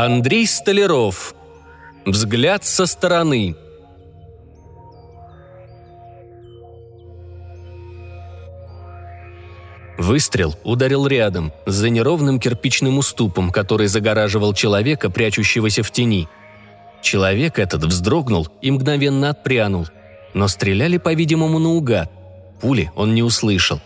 Андрей Столяров. Взгляд со стороны. Выстрел ударил рядом, за неровным кирпичным уступом, который загораживал человека, прячущегося в тени. Человек этот вздрогнул и мгновенно отпрянул. Но стреляли, по-видимому, наугад. Пули он не услышал.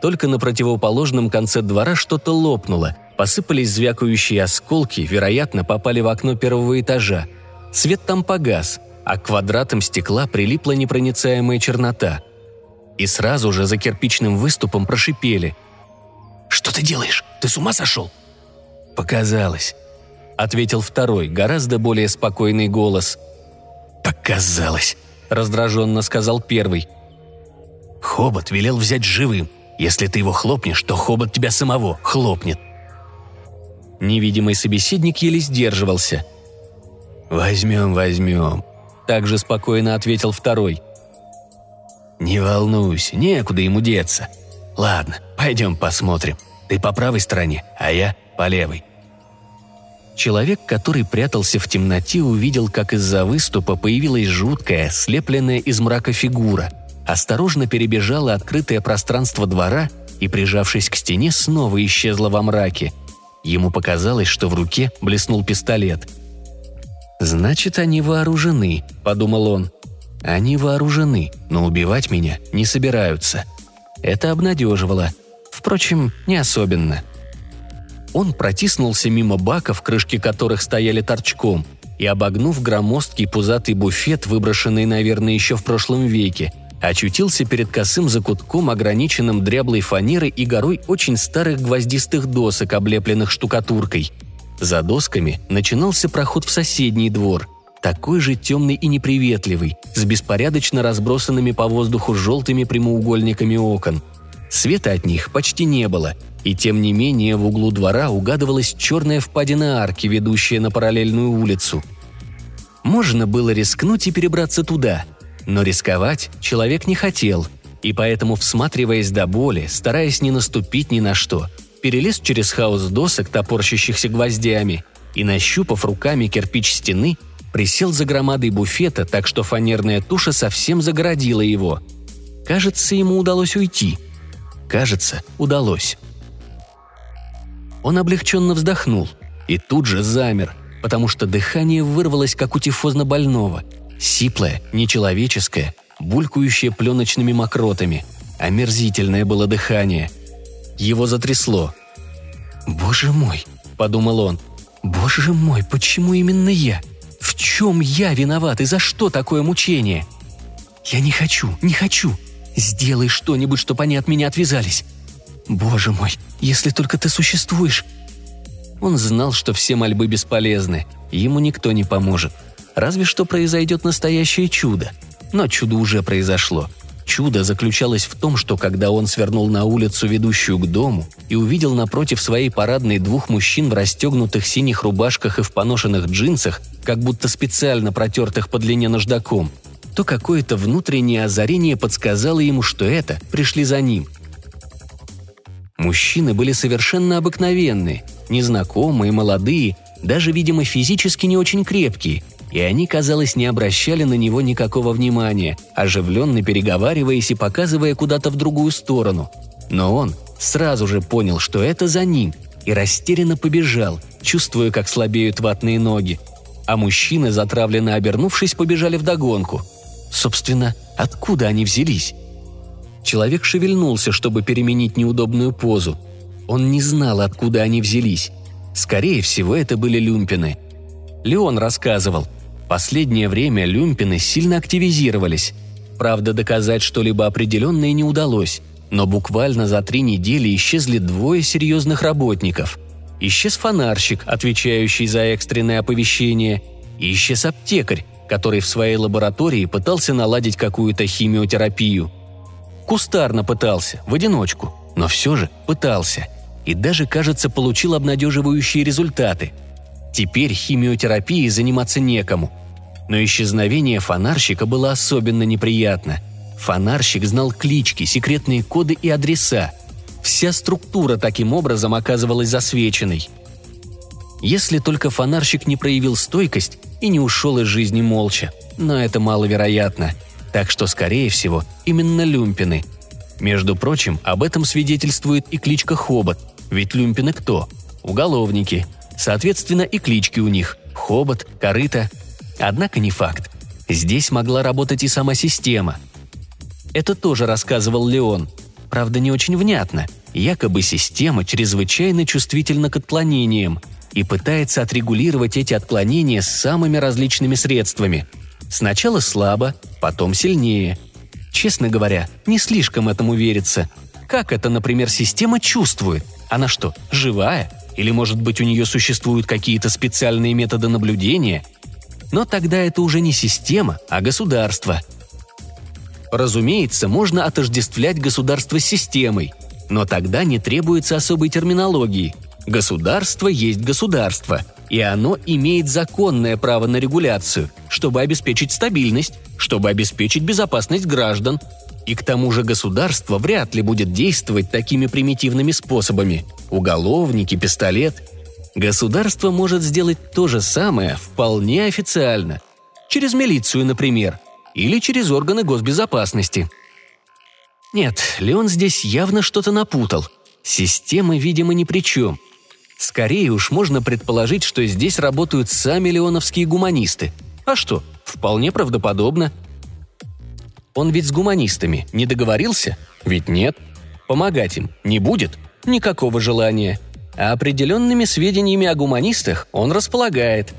Только на противоположном конце двора что-то лопнуло, посыпались звякающие осколки, вероятно, попали в окно первого этажа. Свет там погас, а к квадратам стекла прилипла непроницаемая чернота – и сразу же за кирпичным выступом прошипели. «Что ты делаешь? Ты с ума сошел?» «Показалось», — ответил второй, гораздо более спокойный голос. «Показалось», — раздраженно сказал первый. «Хобот велел взять живым. Если ты его хлопнешь, то Хобот тебя самого хлопнет». Невидимый собеседник еле сдерживался. «Возьмем, возьмем», — также спокойно ответил второй. «Не волнуйся, некуда ему деться. Ладно, пойдем посмотрим. Ты по правой стороне, а я по левой». Человек, который прятался в темноте, увидел, как из-за выступа появилась жуткая, слепленная из мрака фигура. Осторожно перебежала открытое пространство двора и, прижавшись к стене, снова исчезла во мраке. Ему показалось, что в руке блеснул пистолет. «Значит, они вооружены», — подумал он. Они вооружены, но убивать меня не собираются. Это обнадеживало. Впрочем, не особенно. Он протиснулся мимо баков, крышки которых стояли торчком, и, обогнув громоздкий пузатый буфет, выброшенный, наверное, еще в прошлом веке, очутился перед косым закутком, ограниченным дряблой фанерой и горой очень старых гвоздистых досок, облепленных штукатуркой. За досками начинался проход в соседний двор – такой же темный и неприветливый, с беспорядочно разбросанными по воздуху желтыми прямоугольниками окон. Света от них почти не было, и тем не менее в углу двора угадывалась черная впадина арки, ведущая на параллельную улицу. Можно было рискнуть и перебраться туда, но рисковать человек не хотел, и поэтому, всматриваясь до боли, стараясь не наступить ни на что, перелез через хаос досок, топорщащихся гвоздями, и, нащупав руками кирпич стены, присел за громадой буфета, так что фанерная туша совсем загородила его. Кажется, ему удалось уйти. Кажется, удалось. Он облегченно вздохнул и тут же замер, потому что дыхание вырвалось, как у тифозно больного. Сиплое, нечеловеческое, булькающее пленочными мокротами. Омерзительное было дыхание. Его затрясло. «Боже мой!» – подумал он. «Боже мой, почему именно я?» В чем я виноват и за что такое мучение? Я не хочу, не хочу. Сделай что-нибудь, чтобы они от меня отвязались. Боже мой, если только ты существуешь. Он знал, что все мольбы бесполезны, ему никто не поможет. Разве что произойдет настоящее чудо. Но чудо уже произошло – Чудо заключалось в том, что когда он свернул на улицу, ведущую к дому, и увидел напротив своей парадной двух мужчин в расстегнутых синих рубашках и в поношенных джинсах, как будто специально протертых по длине наждаком, то какое-то внутреннее озарение подсказало ему, что это пришли за ним. Мужчины были совершенно обыкновенные, незнакомые, молодые, даже, видимо, физически не очень крепкие – и они, казалось, не обращали на него никакого внимания, оживленно переговариваясь и показывая куда-то в другую сторону. Но он сразу же понял, что это за ним, и растерянно побежал, чувствуя, как слабеют ватные ноги. А мужчины, затравленно обернувшись, побежали вдогонку. Собственно, откуда они взялись? Человек шевельнулся, чтобы переменить неудобную позу. Он не знал, откуда они взялись. Скорее всего, это были люмпины. Леон рассказывал. Последнее время люмпины сильно активизировались. Правда, доказать что-либо определенное не удалось, но буквально за три недели исчезли двое серьезных работников. Исчез фонарщик, отвечающий за экстренное оповещение, и исчез аптекарь, который в своей лаборатории пытался наладить какую-то химиотерапию. Кустарно пытался, в одиночку, но все же пытался. И даже, кажется, получил обнадеживающие результаты – Теперь химиотерапией заниматься некому. Но исчезновение фонарщика было особенно неприятно. Фонарщик знал клички, секретные коды и адреса. Вся структура таким образом оказывалась засвеченной. если только фонарщик не проявил стойкость и не ушел из жизни молча. Но это маловероятно. Так что, скорее всего, именно люмпины. Между прочим, об этом свидетельствует и кличка Хобот. Ведь люмпины кто? Уголовники. Соответственно, и клички у них – Хобот, Корыто. Однако не факт. Здесь могла работать и сама система. Это тоже рассказывал Леон. Правда, не очень внятно. Якобы система чрезвычайно чувствительна к отклонениям и пытается отрегулировать эти отклонения самыми различными средствами. Сначала слабо, потом сильнее. Честно говоря, не слишком этому верится. Как это, например, система чувствует? Она что, живая? Или, может быть, у нее существуют какие-то специальные методы наблюдения – но тогда это уже не система, а государство. Разумеется, можно отождествлять государство с системой, но тогда не требуется особой терминологии. Государство есть государство, и оно имеет законное право на регуляцию, чтобы обеспечить стабильность, чтобы обеспечить безопасность граждан. И к тому же государство вряд ли будет действовать такими примитивными способами. Уголовники, пистолет – Государство может сделать то же самое вполне официально. Через милицию, например, или через органы госбезопасности. Нет, Леон здесь явно что-то напутал. Система, видимо, ни при чем. Скорее уж можно предположить, что здесь работают сами леоновские гуманисты. А что, вполне правдоподобно. Он ведь с гуманистами не договорился? Ведь нет. Помогать им не будет? Никакого желания – а определенными сведениями о гуманистах он располагает.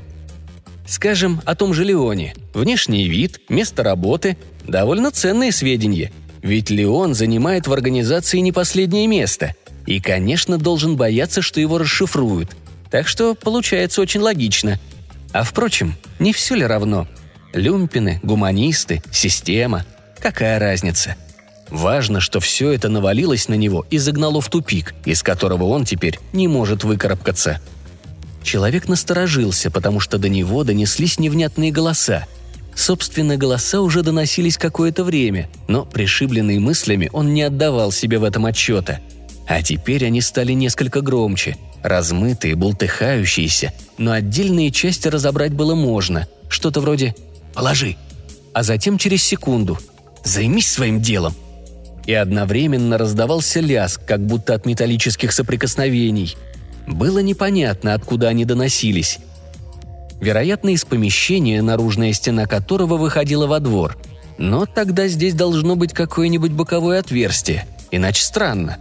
Скажем, о том же Леоне. Внешний вид, место работы – довольно ценные сведения. Ведь Леон занимает в организации не последнее место. И, конечно, должен бояться, что его расшифруют. Так что получается очень логично. А впрочем, не все ли равно? Люмпины, гуманисты, система – какая разница – Важно, что все это навалилось на него и загнало в тупик, из которого он теперь не может выкарабкаться. Человек насторожился, потому что до него донеслись невнятные голоса. Собственно, голоса уже доносились какое-то время, но, пришибленный мыслями, он не отдавал себе в этом отчета. А теперь они стали несколько громче, размытые, бултыхающиеся, но отдельные части разобрать было можно. Что-то вроде «положи», а затем через секунду «займись своим делом», и одновременно раздавался лязг, как будто от металлических соприкосновений. Было непонятно, откуда они доносились. Вероятно, из помещения, наружная стена которого выходила во двор. Но тогда здесь должно быть какое-нибудь боковое отверстие, иначе странно.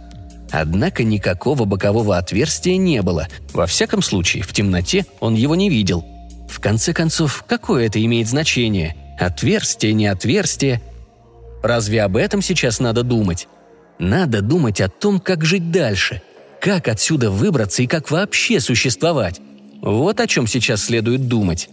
Однако никакого бокового отверстия не было. Во всяком случае, в темноте он его не видел. В конце концов, какое это имеет значение? Отверстие, не отверстие – Разве об этом сейчас надо думать? Надо думать о том, как жить дальше, как отсюда выбраться и как вообще существовать. Вот о чем сейчас следует думать.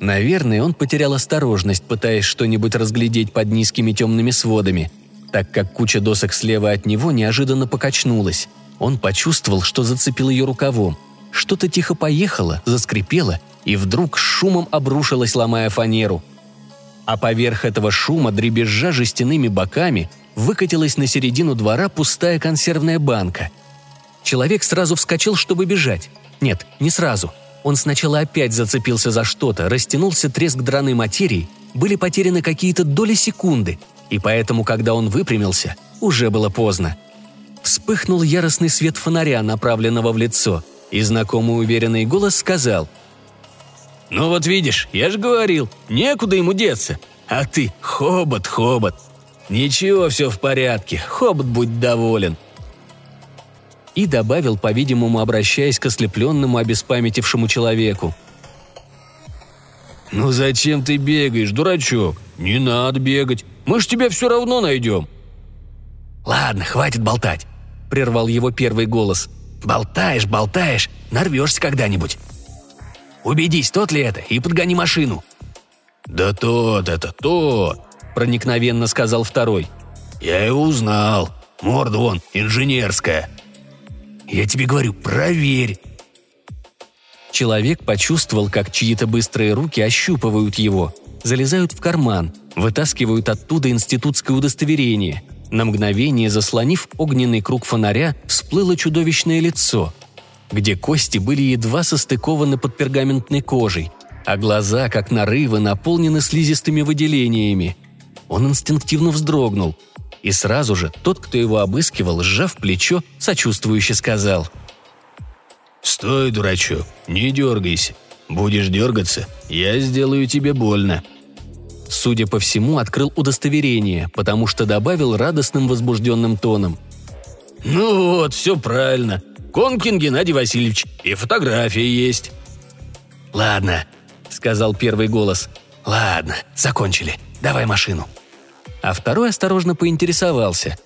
Наверное, он потерял осторожность, пытаясь что-нибудь разглядеть под низкими темными сводами, так как куча досок слева от него неожиданно покачнулась. Он почувствовал, что зацепил ее рукавом. Что-то тихо поехало, заскрипело, и вдруг шумом обрушилось, ломая фанеру – а поверх этого шума, дребезжа жестяными боками, выкатилась на середину двора пустая консервная банка. Человек сразу вскочил, чтобы бежать. Нет, не сразу. Он сначала опять зацепился за что-то, растянулся треск драной материи, были потеряны какие-то доли секунды, и поэтому, когда он выпрямился, уже было поздно. Вспыхнул яростный свет фонаря, направленного в лицо, и знакомый уверенный голос сказал – «Ну вот видишь, я же говорил, некуда ему деться. А ты – хобот, хобот. Ничего, все в порядке, хобот будь доволен». И добавил, по-видимому, обращаясь к ослепленному, обеспамятившему человеку. «Ну зачем ты бегаешь, дурачок? Не надо бегать. Мы ж тебя все равно найдем». «Ладно, хватит болтать», — прервал его первый голос. «Болтаешь, болтаешь, нарвешься когда-нибудь. Убедись, тот ли это, и подгони машину». «Да тот это, тот», — проникновенно сказал второй. «Я его узнал. Морда вон, инженерская». «Я тебе говорю, проверь». Человек почувствовал, как чьи-то быстрые руки ощупывают его, залезают в карман, вытаскивают оттуда институтское удостоверение. На мгновение, заслонив огненный круг фонаря, всплыло чудовищное лицо. Где кости были едва состыкованы под пергаментной кожей, а глаза, как нарывы, наполнены слизистыми выделениями. Он инстинктивно вздрогнул, и сразу же тот, кто его обыскивал, сжав плечо, сочувствующе сказал – «Стой, дурачок, не дергайся. Будешь дергаться, я сделаю тебе больно». Судя по всему, открыл удостоверение, потому что добавил радостным возбужденным тоном. «Ну вот, все правильно. Конкин Геннадий Васильевич, и фотография есть». «Ладно», — сказал первый голос. «Ладно, закончили. Давай машину». А второй осторожно поинтересовался.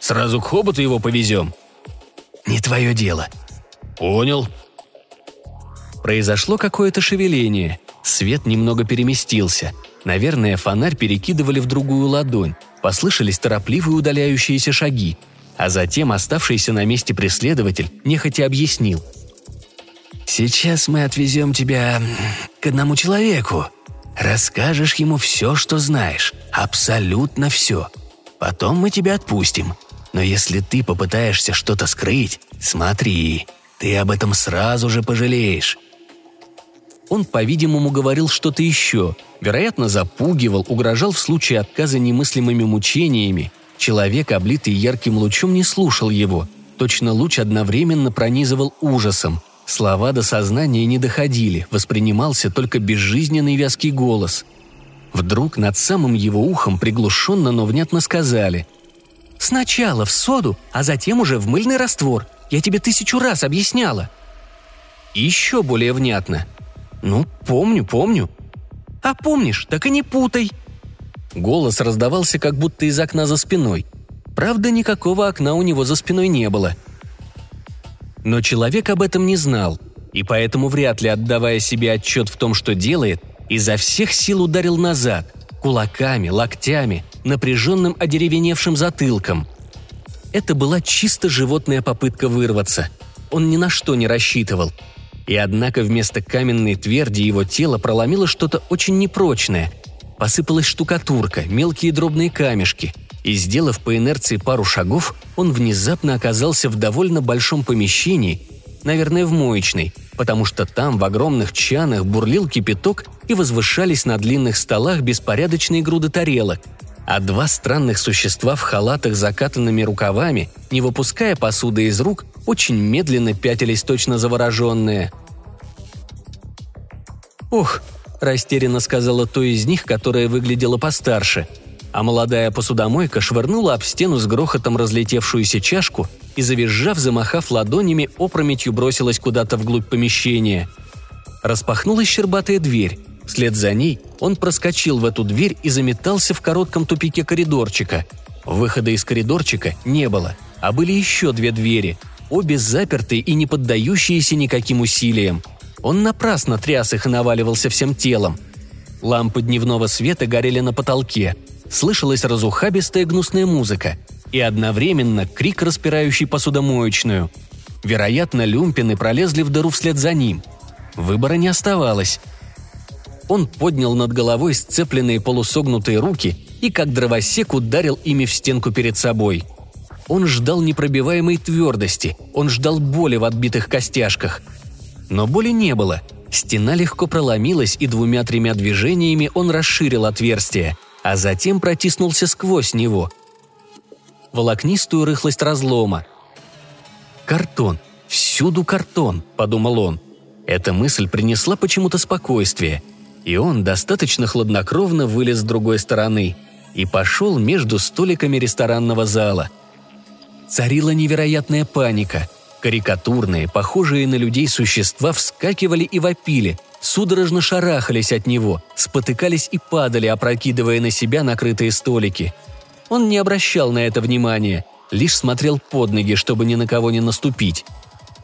«Сразу к хоботу его повезем?» «Не твое дело», «Понял». Произошло какое-то шевеление. Свет немного переместился. Наверное, фонарь перекидывали в другую ладонь. Послышались торопливые удаляющиеся шаги. А затем оставшийся на месте преследователь нехотя объяснил. «Сейчас мы отвезем тебя к одному человеку. Расскажешь ему все, что знаешь. Абсолютно все. Потом мы тебя отпустим. Но если ты попытаешься что-то скрыть, смотри, ты об этом сразу же пожалеешь». Он, по-видимому, говорил что-то еще, вероятно, запугивал, угрожал в случае отказа немыслимыми мучениями. Человек, облитый ярким лучом, не слушал его. Точно луч одновременно пронизывал ужасом. Слова до сознания не доходили, воспринимался только безжизненный вязкий голос. Вдруг над самым его ухом приглушенно, но внятно сказали «Сначала в соду, а затем уже в мыльный раствор. Я тебе тысячу раз объясняла». еще более внятно. «Ну, помню, помню». «А помнишь, так и не путай». Голос раздавался как будто из окна за спиной. Правда, никакого окна у него за спиной не было. Но человек об этом не знал, и поэтому, вряд ли отдавая себе отчет в том, что делает, изо всех сил ударил назад, кулаками, локтями, напряженным одеревеневшим затылком. Это была чисто животная попытка вырваться. Он ни на что не рассчитывал. И однако вместо каменной тверди его тело проломило что-то очень непрочное. Посыпалась штукатурка, мелкие дробные камешки. И, сделав по инерции пару шагов, он внезапно оказался в довольно большом помещении, наверное, в моечной, потому что там в огромных чанах бурлил кипяток и возвышались на длинных столах беспорядочные груды тарелок – а два странных существа в халатах с закатанными рукавами, не выпуская посуды из рук, очень медленно пятились точно завороженные. «Ох!» – растерянно сказала то из них, которая выглядела постарше, а молодая посудомойка швырнула об стену с грохотом разлетевшуюся чашку и, завизжав, замахав ладонями, опрометью бросилась куда-то вглубь помещения. Распахнулась щербатая дверь, Вслед за ней он проскочил в эту дверь и заметался в коротком тупике коридорчика. Выхода из коридорчика не было, а были еще две двери, обе запертые и не поддающиеся никаким усилиям. Он напрасно тряс их и наваливался всем телом. Лампы дневного света горели на потолке. Слышалась разухабистая гнусная музыка и одновременно крик, распирающий посудомоечную. Вероятно, люмпины пролезли в дыру вслед за ним. Выбора не оставалось. Он поднял над головой сцепленные полусогнутые руки и как дровосек ударил ими в стенку перед собой. Он ждал непробиваемой твердости, он ждал боли в отбитых костяшках. Но боли не было. Стена легко проломилась, и двумя-тремя движениями он расширил отверстие, а затем протиснулся сквозь него. Волокнистую рыхлость разлома. «Картон! Всюду картон!» – подумал он. Эта мысль принесла почему-то спокойствие – и он достаточно хладнокровно вылез с другой стороны и пошел между столиками ресторанного зала. Царила невероятная паника. Карикатурные, похожие на людей существа вскакивали и вопили, судорожно шарахались от него, спотыкались и падали, опрокидывая на себя накрытые столики. Он не обращал на это внимания, лишь смотрел под ноги, чтобы ни на кого не наступить.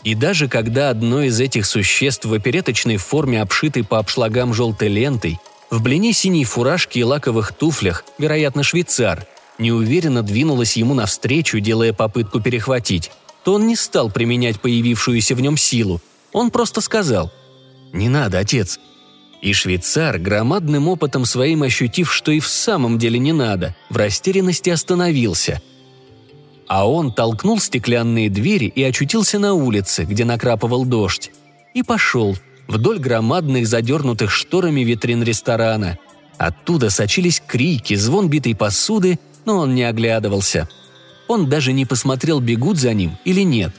И даже когда одно из этих существ в опереточной форме, обшитой по обшлагам желтой лентой, в блине синей фуражки и лаковых туфлях, вероятно, швейцар, неуверенно двинулось ему навстречу, делая попытку перехватить, то он не стал применять появившуюся в нем силу. Он просто сказал «Не надо, отец». И швейцар, громадным опытом своим ощутив, что и в самом деле не надо, в растерянности остановился – а он толкнул стеклянные двери и очутился на улице, где накрапывал дождь. И пошел вдоль громадных задернутых шторами витрин ресторана. Оттуда сочились крики, звон битой посуды, но он не оглядывался. Он даже не посмотрел, бегут за ним или нет.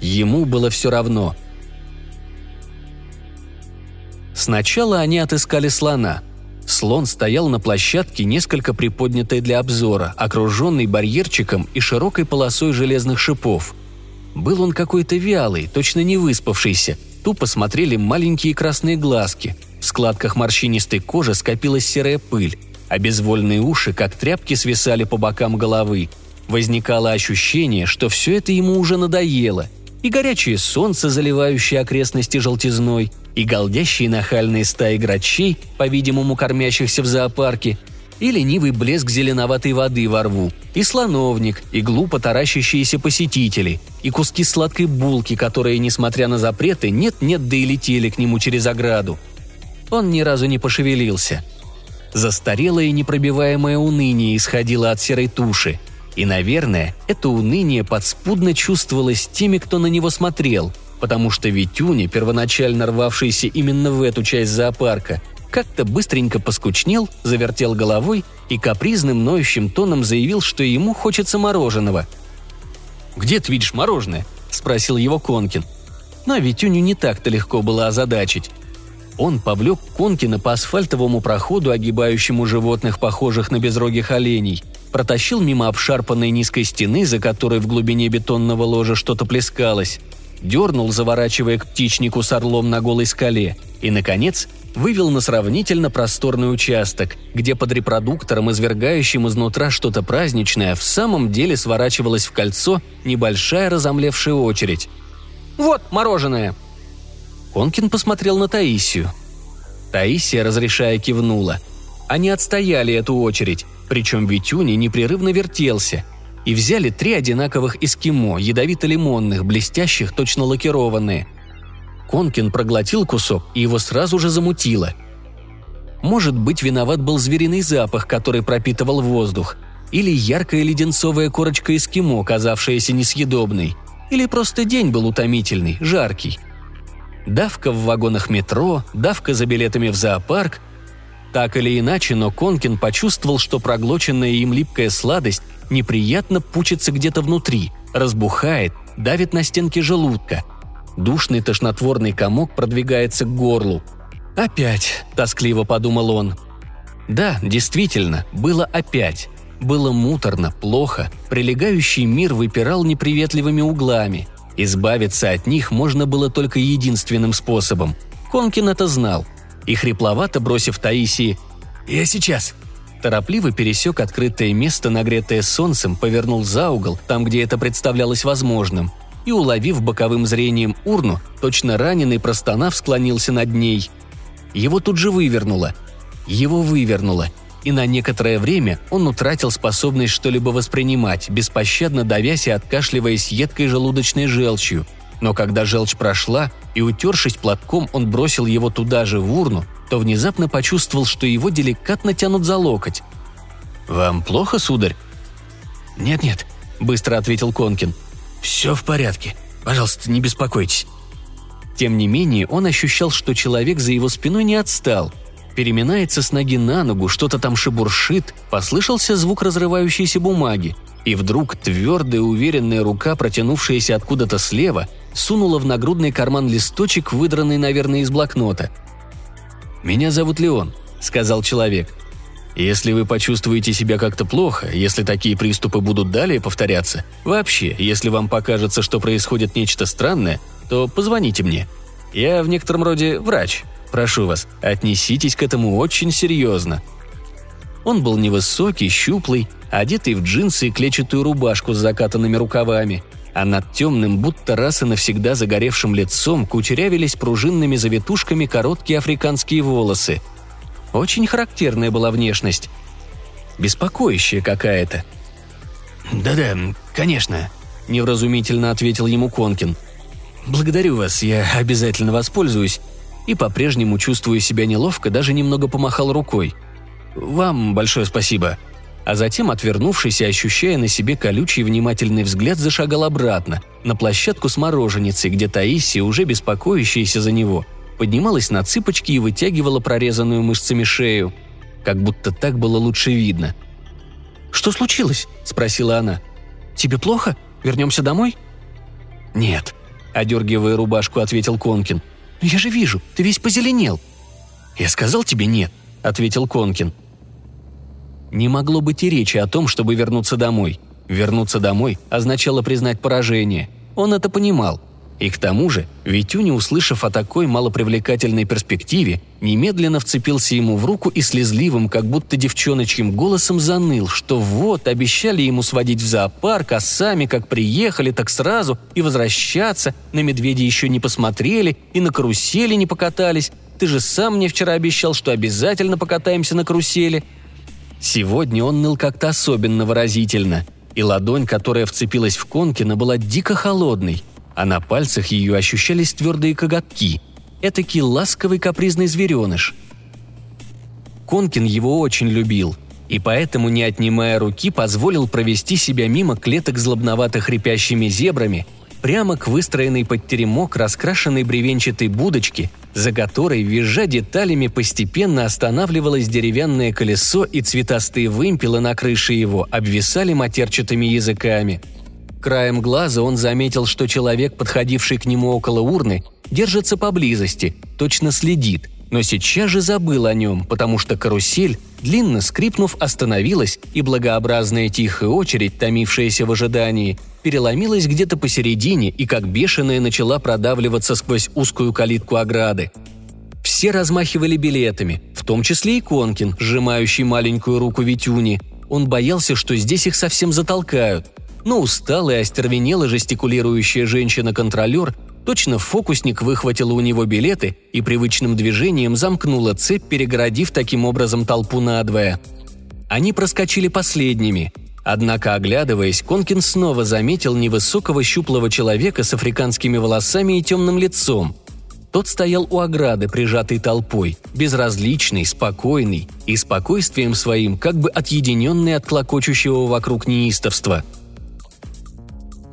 Ему было все равно. Сначала они отыскали слона – Слон стоял на площадке, несколько приподнятой для обзора, окруженный барьерчиком и широкой полосой железных шипов. Был он какой-то вялый, точно не выспавшийся. Тупо смотрели маленькие красные глазки. В складках морщинистой кожи скопилась серая пыль, а безвольные уши, как тряпки, свисали по бокам головы. Возникало ощущение, что все это ему уже надоело. И горячее солнце, заливающее окрестности желтизной – и голдящие нахальные стаи грачей, по-видимому кормящихся в зоопарке, и ленивый блеск зеленоватой воды во рву, и слоновник, и глупо таращащиеся посетители, и куски сладкой булки, которые, несмотря на запреты, нет-нет, да и летели к нему через ограду. Он ни разу не пошевелился. Застарелое непробиваемое уныние исходило от серой туши, и, наверное, это уныние подспудно чувствовалось теми, кто на него смотрел – потому что Витюня, первоначально рвавшийся именно в эту часть зоопарка, как-то быстренько поскучнел, завертел головой и капризным ноющим тоном заявил, что ему хочется мороженого. «Где ты видишь мороженое?» – спросил его Конкин. Но Витюню не так-то легко было озадачить. Он повлек Конкина по асфальтовому проходу, огибающему животных, похожих на безрогих оленей, протащил мимо обшарпанной низкой стены, за которой в глубине бетонного ложа что-то плескалось, дернул, заворачивая к птичнику с орлом на голой скале, и, наконец, вывел на сравнительно просторный участок, где под репродуктором, извергающим изнутра что-то праздничное, в самом деле сворачивалась в кольцо небольшая разомлевшая очередь. «Вот мороженое!» Конкин посмотрел на Таисию. Таисия, разрешая, кивнула. Они отстояли эту очередь, причем Витюни непрерывно вертелся – и взяли три одинаковых эскимо, ядовито-лимонных, блестящих, точно лакированные. Конкин проглотил кусок, и его сразу же замутило. Может быть, виноват был звериный запах, который пропитывал воздух, или яркая леденцовая корочка эскимо, казавшаяся несъедобной, или просто день был утомительный, жаркий. Давка в вагонах метро, давка за билетами в зоопарк. Так или иначе, но Конкин почувствовал, что проглоченная им липкая сладость неприятно пучится где-то внутри, разбухает, давит на стенки желудка. Душный тошнотворный комок продвигается к горлу. «Опять», – тоскливо подумал он. Да, действительно, было опять. Было муторно, плохо, прилегающий мир выпирал неприветливыми углами. Избавиться от них можно было только единственным способом. Конкин это знал. И хрипловато бросив Таисии «Я сейчас», Торопливо пересек открытое место, нагретое солнцем, повернул за угол, там, где это представлялось возможным, и, уловив боковым зрением урну, точно раненый простонав склонился над ней. Его тут же вывернуло. Его вывернуло, и на некоторое время он утратил способность что-либо воспринимать, беспощадно давясь и откашливаясь едкой желудочной желчью. Но когда желчь прошла, и утершись платком, он бросил его туда же, в урну, то внезапно почувствовал, что его деликатно тянут за локоть. «Вам плохо, сударь?» «Нет-нет», — быстро ответил Конкин. «Все в порядке. Пожалуйста, не беспокойтесь». Тем не менее, он ощущал, что человек за его спиной не отстал. Переминается с ноги на ногу, что-то там шебуршит, послышался звук разрывающейся бумаги. И вдруг твердая уверенная рука, протянувшаяся откуда-то слева, сунула в нагрудный карман листочек, выдранный, наверное, из блокнота — «Меня зовут Леон», — сказал человек. «Если вы почувствуете себя как-то плохо, если такие приступы будут далее повторяться, вообще, если вам покажется, что происходит нечто странное, то позвоните мне. Я в некотором роде врач. Прошу вас, отнеситесь к этому очень серьезно». Он был невысокий, щуплый, одетый в джинсы и клетчатую рубашку с закатанными рукавами — а над темным, будто раз и навсегда загоревшим лицом кучерявились пружинными завитушками короткие африканские волосы. Очень характерная была внешность. Беспокоящая какая-то. «Да-да, конечно», — невразумительно ответил ему Конкин. «Благодарю вас, я обязательно воспользуюсь». И по-прежнему, чувствуя себя неловко, даже немного помахал рукой. «Вам большое спасибо». А затем, отвернувшись и ощущая на себе колючий внимательный взгляд, зашагал обратно, на площадку с мороженицей, где Таисия, уже беспокоящаяся за него, поднималась на цыпочки и вытягивала прорезанную мышцами шею. Как будто так было лучше видно. «Что случилось?» – спросила она. «Тебе плохо? Вернемся домой?» «Нет», – одергивая рубашку, ответил Конкин. «Но я же вижу, ты весь позеленел». «Я сказал тебе нет», – ответил Конкин. Не могло быть и речи о том, чтобы вернуться домой. Вернуться домой означало признать поражение. Он это понимал. И к тому же, Витюня, услышав о такой малопривлекательной перспективе, немедленно вцепился ему в руку и слезливым, как будто девчоночьим голосом заныл, что вот, обещали ему сводить в зоопарк, а сами как приехали, так сразу, и возвращаться, на медведя еще не посмотрели, и на карусели не покатались. Ты же сам мне вчера обещал, что обязательно покатаемся на карусели. Сегодня он ныл как-то особенно выразительно, и ладонь, которая вцепилась в Конкина, была дико холодной – а на пальцах ее ощущались твердые коготки. Этакий ласковый капризный звереныш. Конкин его очень любил, и поэтому, не отнимая руки, позволил провести себя мимо клеток злобновато хрипящими зебрами прямо к выстроенной под теремок раскрашенной бревенчатой будочке, за которой, визжа деталями, постепенно останавливалось деревянное колесо и цветастые вымпелы на крыше его обвисали матерчатыми языками – Краем глаза он заметил, что человек, подходивший к нему около урны, держится поблизости, точно следит, но сейчас же забыл о нем, потому что карусель, длинно скрипнув, остановилась, и благообразная тихая очередь, томившаяся в ожидании, переломилась где-то посередине и как бешеная начала продавливаться сквозь узкую калитку ограды. Все размахивали билетами, в том числе и Конкин, сжимающий маленькую руку Витюни. Он боялся, что здесь их совсем затолкают – но усталая, остервенела жестикулирующая женщина-контролер Точно фокусник выхватила у него билеты и привычным движением замкнула цепь, перегородив таким образом толпу надвое. Они проскочили последними. Однако, оглядываясь, Конкин снова заметил невысокого щуплого человека с африканскими волосами и темным лицом. Тот стоял у ограды, прижатой толпой, безразличный, спокойный и спокойствием своим, как бы отъединенный от клокочущего вокруг неистовства –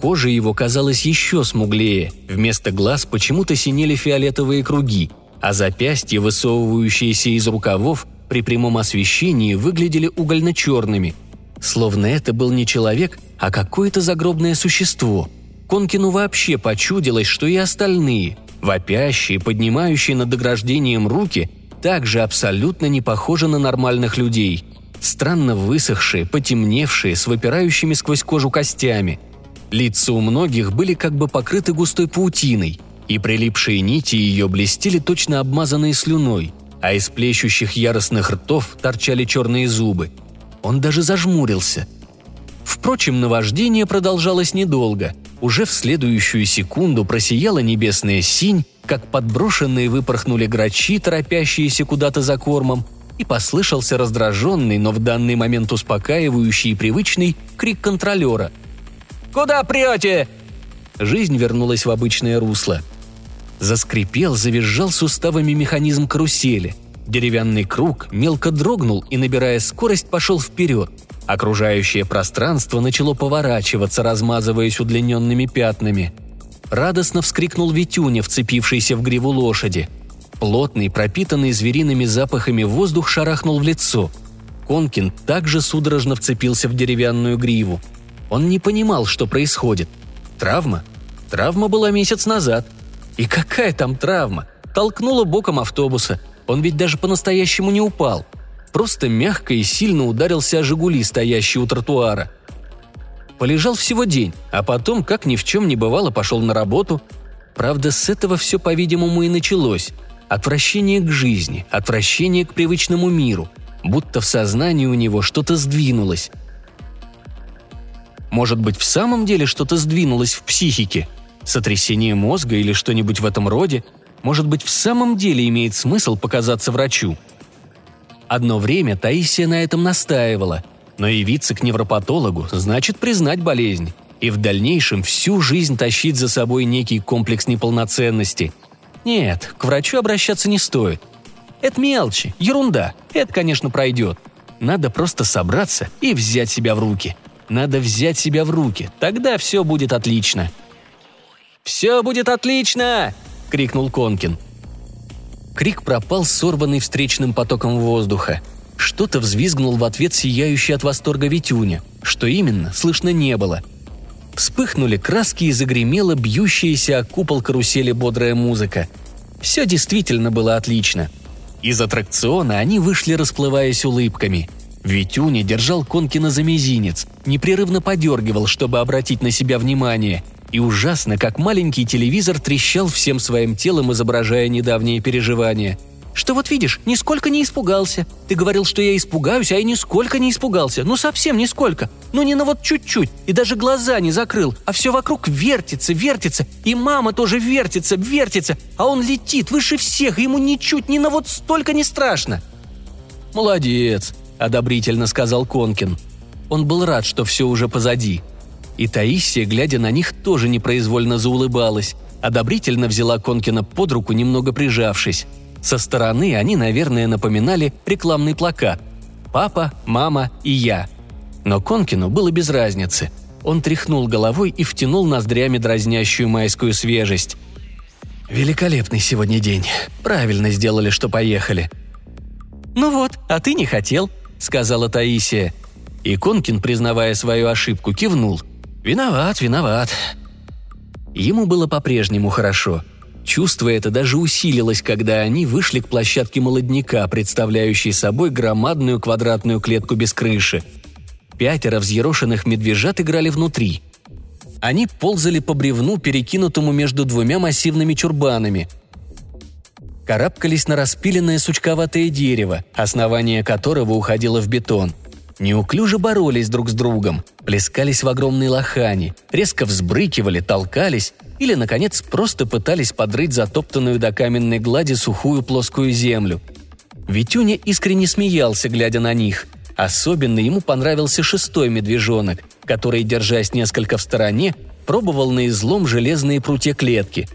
Кожа его казалась еще смуглее, вместо глаз почему-то синели фиолетовые круги, а запястья, высовывающиеся из рукавов, при прямом освещении выглядели угольно-черными. Словно это был не человек, а какое-то загробное существо. Конкину вообще почудилось, что и остальные, вопящие, поднимающие над ограждением руки, также абсолютно не похожи на нормальных людей. Странно высохшие, потемневшие, с выпирающими сквозь кожу костями – Лица у многих были как бы покрыты густой паутиной, и прилипшие нити ее блестели точно обмазанные слюной, а из плещущих яростных ртов торчали черные зубы. Он даже зажмурился. Впрочем, наваждение продолжалось недолго. Уже в следующую секунду просияла небесная синь, как подброшенные выпорхнули грачи, торопящиеся куда-то за кормом, и послышался раздраженный, но в данный момент успокаивающий и привычный крик контролера – Куда прете?» Жизнь вернулась в обычное русло. Заскрипел, завизжал суставами механизм карусели. Деревянный круг мелко дрогнул и, набирая скорость, пошел вперед. Окружающее пространство начало поворачиваться, размазываясь удлиненными пятнами. Радостно вскрикнул Витюня, вцепившийся в гриву лошади. Плотный, пропитанный звериными запахами воздух шарахнул в лицо. Конкин также судорожно вцепился в деревянную гриву – он не понимал, что происходит. Травма? Травма была месяц назад. И какая там травма? Толкнула боком автобуса. Он ведь даже по-настоящему не упал. Просто мягко и сильно ударился о «Жигули», стоящий у тротуара. Полежал всего день, а потом, как ни в чем не бывало, пошел на работу. Правда, с этого все, по-видимому, и началось. Отвращение к жизни, отвращение к привычному миру. Будто в сознании у него что-то сдвинулось. Может быть, в самом деле что-то сдвинулось в психике? Сотрясение мозга или что-нибудь в этом роде? Может быть, в самом деле имеет смысл показаться врачу? Одно время Таисия на этом настаивала, но явиться к невропатологу значит признать болезнь и в дальнейшем всю жизнь тащить за собой некий комплекс неполноценности. Нет, к врачу обращаться не стоит. Это мелочи, ерунда, это, конечно, пройдет – Надо просто собраться и взять себя в руки. Надо взять себя в руки, тогда все будет отлично. «Все будет отлично!» — крикнул Конкин. Крик пропал, сорванный встречным потоком воздуха. Что-то взвизгнул в ответ сияющий от восторга Витюня. Что именно, слышно не было. Вспыхнули краски и загремела бьющаяся о купол карусели бодрая музыка. Все действительно было отлично. Из аттракциона они вышли, расплываясь улыбками. Витюня держал Конкина за мизинец, непрерывно подергивал, чтобы обратить на себя внимание – и ужасно, как маленький телевизор трещал всем своим телом, изображая недавние переживания. «Что вот видишь, нисколько не испугался. Ты говорил, что я испугаюсь, а я нисколько не испугался. Ну совсем нисколько. Ну не на вот чуть-чуть. И даже глаза не закрыл. А все вокруг вертится, вертится. И мама тоже вертится, вертится. А он летит выше всех, и ему ничуть, ни на вот столько не страшно». «Молодец», — одобрительно сказал Конкин. Он был рад, что все уже позади — и Таисия, глядя на них, тоже непроизвольно заулыбалась, одобрительно взяла Конкина под руку, немного прижавшись. Со стороны они, наверное, напоминали рекламный плакат «Папа, мама и я». Но Конкину было без разницы. Он тряхнул головой и втянул ноздрями дразнящую майскую свежесть. «Великолепный сегодня день. Правильно сделали, что поехали». «Ну вот, а ты не хотел», — сказала Таисия. И Конкин, признавая свою ошибку, кивнул — «Виноват, виноват». Ему было по-прежнему хорошо. Чувство это даже усилилось, когда они вышли к площадке молодняка, представляющей собой громадную квадратную клетку без крыши. Пятеро взъерошенных медвежат играли внутри. Они ползали по бревну, перекинутому между двумя массивными чурбанами. Карабкались на распиленное сучковатое дерево, основание которого уходило в бетон – неуклюже боролись друг с другом, плескались в огромной лохани, резко взбрыкивали, толкались или, наконец, просто пытались подрыть затоптанную до каменной глади сухую плоскую землю. Витюня искренне смеялся, глядя на них. Особенно ему понравился шестой медвежонок, который, держась несколько в стороне, пробовал на излом железные прутья клетки.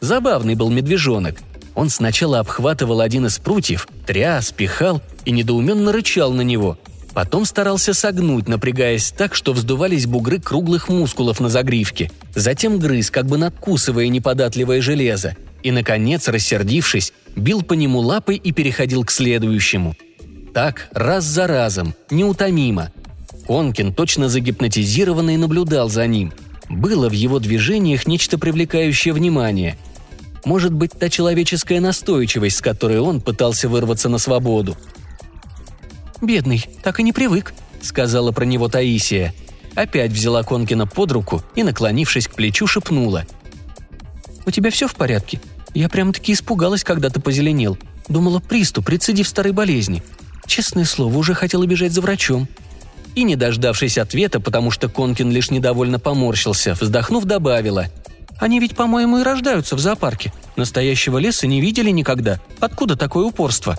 Забавный был медвежонок. Он сначала обхватывал один из прутьев, тряс, пихал и недоуменно рычал на него – Потом старался согнуть, напрягаясь так, что вздувались бугры круглых мускулов на загривке. Затем грыз, как бы надкусывая неподатливое железо. И, наконец, рассердившись, бил по нему лапой и переходил к следующему. Так, раз за разом, неутомимо. Конкин, точно загипнотизированный, наблюдал за ним. Было в его движениях нечто привлекающее внимание. Может быть, та человеческая настойчивость, с которой он пытался вырваться на свободу – «Бедный, так и не привык», — сказала про него Таисия. Опять взяла Конкина под руку и, наклонившись к плечу, шепнула. «У тебя все в порядке? Я прям-таки испугалась, когда ты позеленел. Думала, приступ, рецидив старой болезни. Честное слово, уже хотела бежать за врачом». И, не дождавшись ответа, потому что Конкин лишь недовольно поморщился, вздохнув, добавила. «Они ведь, по-моему, и рождаются в зоопарке. Настоящего леса не видели никогда. Откуда такое упорство?»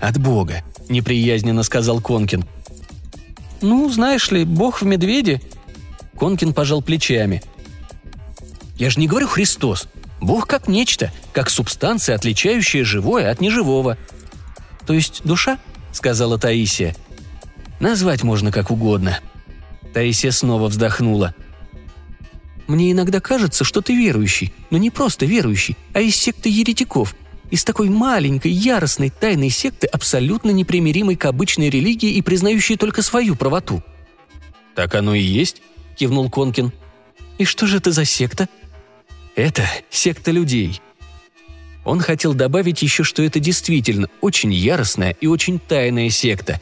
«От Бога», — неприязненно сказал Конкин. «Ну, знаешь ли, бог в медведе». Конкин пожал плечами. «Я же не говорю Христос. Бог как нечто, как субстанция, отличающая живое от неживого». «То есть душа?» — сказала Таисия. «Назвать можно как угодно». Таисия снова вздохнула. «Мне иногда кажется, что ты верующий, но не просто верующий, а из секты еретиков, из такой маленькой, яростной, тайной секты, абсолютно непримиримой к обычной религии и признающей только свою правоту. «Так оно и есть», — кивнул Конкин. «И что же это за секта?» «Это секта людей», он хотел добавить еще, что это действительно очень яростная и очень тайная секта.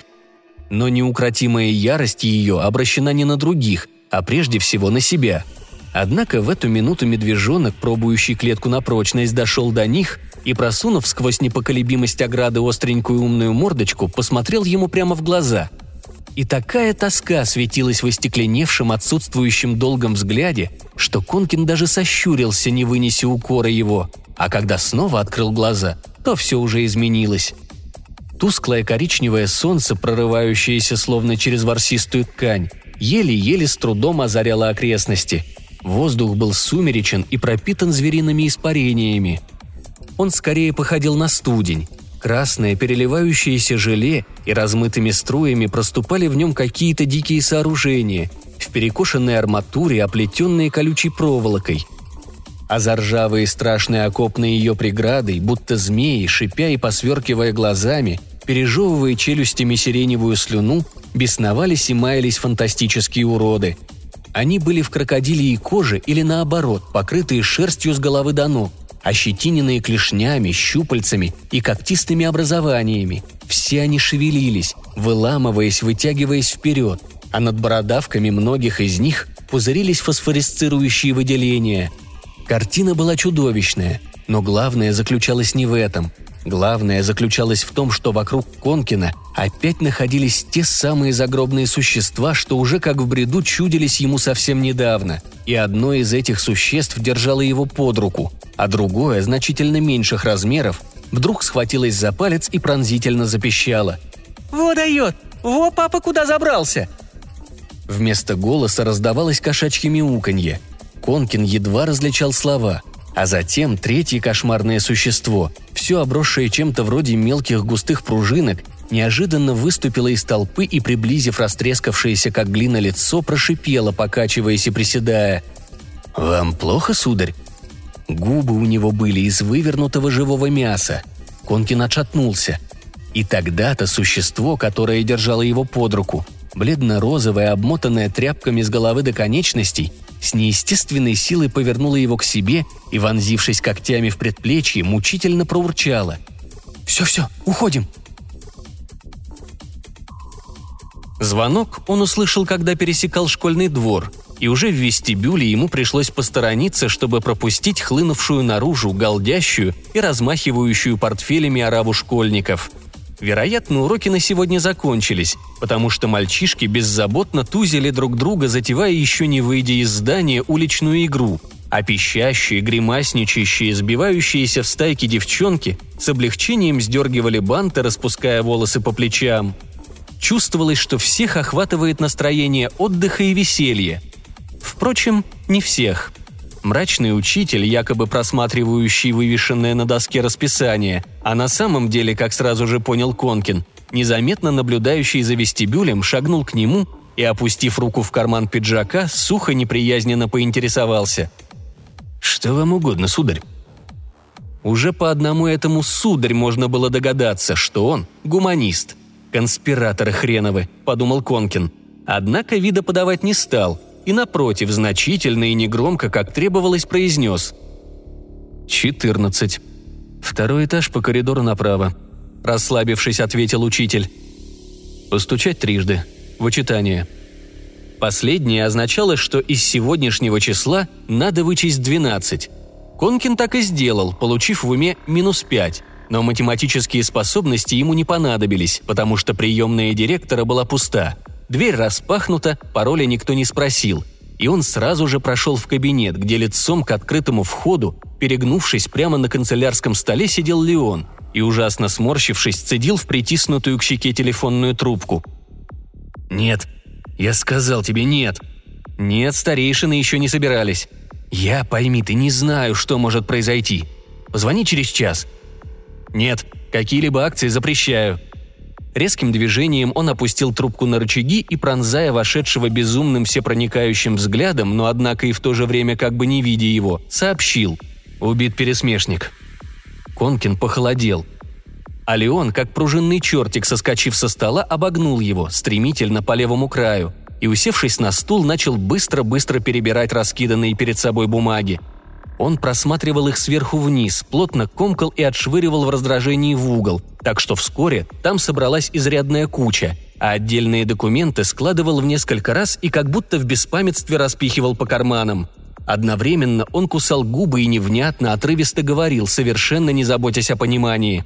Но неукротимая ярость ее обращена не на других, а прежде всего на себя. Однако в эту минуту медвежонок, пробующий клетку на прочность, дошел до них и, просунув сквозь непоколебимость ограды остренькую умную мордочку, посмотрел ему прямо в глаза. И такая тоска светилась в остекленевшем, отсутствующем долгом взгляде, что Конкин даже сощурился, не вынеся укора его, а когда снова открыл глаза, то все уже изменилось. Тусклое коричневое солнце, прорывающееся словно через ворсистую ткань, еле-еле с трудом озаряло окрестности. Воздух был сумеречен и пропитан звериными испарениями – он скорее походил на студень. Красное переливающееся желе и размытыми струями проступали в нем какие-то дикие сооружения, в перекошенной арматуре, оплетенные колючей проволокой. А заржавые страшные окопные ее преградой, будто змеи, шипя и посверкивая глазами, пережевывая челюстями сиреневую слюну, бесновались и маялись фантастические уроды. Они были в крокодилии коже или наоборот, покрытые шерстью с головы до ног, ощетиненные клешнями, щупальцами и когтистыми образованиями. Все они шевелились, выламываясь, вытягиваясь вперед, а над бородавками многих из них пузырились фосфоресцирующие выделения. Картина была чудовищная, но главное заключалось не в этом. Главное заключалось в том, что вокруг Конкина опять находились те самые загробные существа, что уже как в бреду чудились ему совсем недавно. И одно из этих существ держало его под руку, а другое, значительно меньших размеров, вдруг схватилось за палец и пронзительно запищало. «Во дает! Во папа куда забрался?» Вместо голоса раздавалось кошачье мяуканье. Конкин едва различал слова – а затем третье кошмарное существо, все обросшее чем-то вроде мелких густых пружинок, неожиданно выступило из толпы и, приблизив растрескавшееся как глина лицо, прошипело, покачиваясь и приседая. «Вам плохо, сударь?» Губы у него были из вывернутого живого мяса. Конкин отшатнулся. И тогда-то существо, которое держало его под руку, бледно-розовое, обмотанное тряпками с головы до конечностей, с неестественной силой повернула его к себе и, вонзившись когтями в предплечье, мучительно проурчала. «Все-все, уходим!» Звонок он услышал, когда пересекал школьный двор, и уже в вестибюле ему пришлось посторониться, чтобы пропустить хлынувшую наружу, голдящую и размахивающую портфелями арабу школьников – Вероятно, уроки на сегодня закончились, потому что мальчишки беззаботно тузили друг друга, затевая еще не выйдя из здания уличную игру, а пищащие, гримасничающие, сбивающиеся в стайки девчонки с облегчением сдергивали банты, распуская волосы по плечам. Чувствовалось, что всех охватывает настроение отдыха и веселья. Впрочем, не всех – Мрачный учитель, якобы просматривающий вывешенное на доске расписание, а на самом деле, как сразу же понял Конкин, незаметно наблюдающий за вестибюлем, шагнул к нему и, опустив руку в карман пиджака, сухо неприязненно поинтересовался. «Что вам угодно, сударь?» Уже по одному этому сударь можно было догадаться, что он гуманист. «Конспираторы хреновы», — подумал Конкин. Однако вида подавать не стал — и, напротив, значительно и негромко, как требовалось, произнес. «Четырнадцать. Второй этаж по коридору направо», – расслабившись, ответил учитель. «Постучать трижды. Вычитание». Последнее означало, что из сегодняшнего числа надо вычесть 12. Конкин так и сделал, получив в уме минус 5, но математические способности ему не понадобились, потому что приемная директора была пуста – Дверь распахнута, пароля никто не спросил, и он сразу же прошел в кабинет, где лицом к открытому входу, перегнувшись прямо на канцелярском столе, сидел Леон и, ужасно сморщившись, цедил в притиснутую к щеке телефонную трубку. «Нет, я сказал тебе нет». «Нет, старейшины еще не собирались». «Я, пойми ты, не знаю, что может произойти. Позвони через час». «Нет, какие-либо акции запрещаю», Резким движением он опустил трубку на рычаги и, пронзая вошедшего безумным всепроникающим взглядом, но однако и в то же время как бы не видя его, сообщил «Убит пересмешник». Конкин похолодел. А Леон, как пружинный чертик, соскочив со стола, обогнул его, стремительно по левому краю, и, усевшись на стул, начал быстро-быстро перебирать раскиданные перед собой бумаги – он просматривал их сверху вниз, плотно комкал и отшвыривал в раздражении в угол, так что вскоре там собралась изрядная куча, а отдельные документы складывал в несколько раз и как будто в беспамятстве распихивал по карманам. Одновременно он кусал губы и невнятно, отрывисто говорил, совершенно не заботясь о понимании.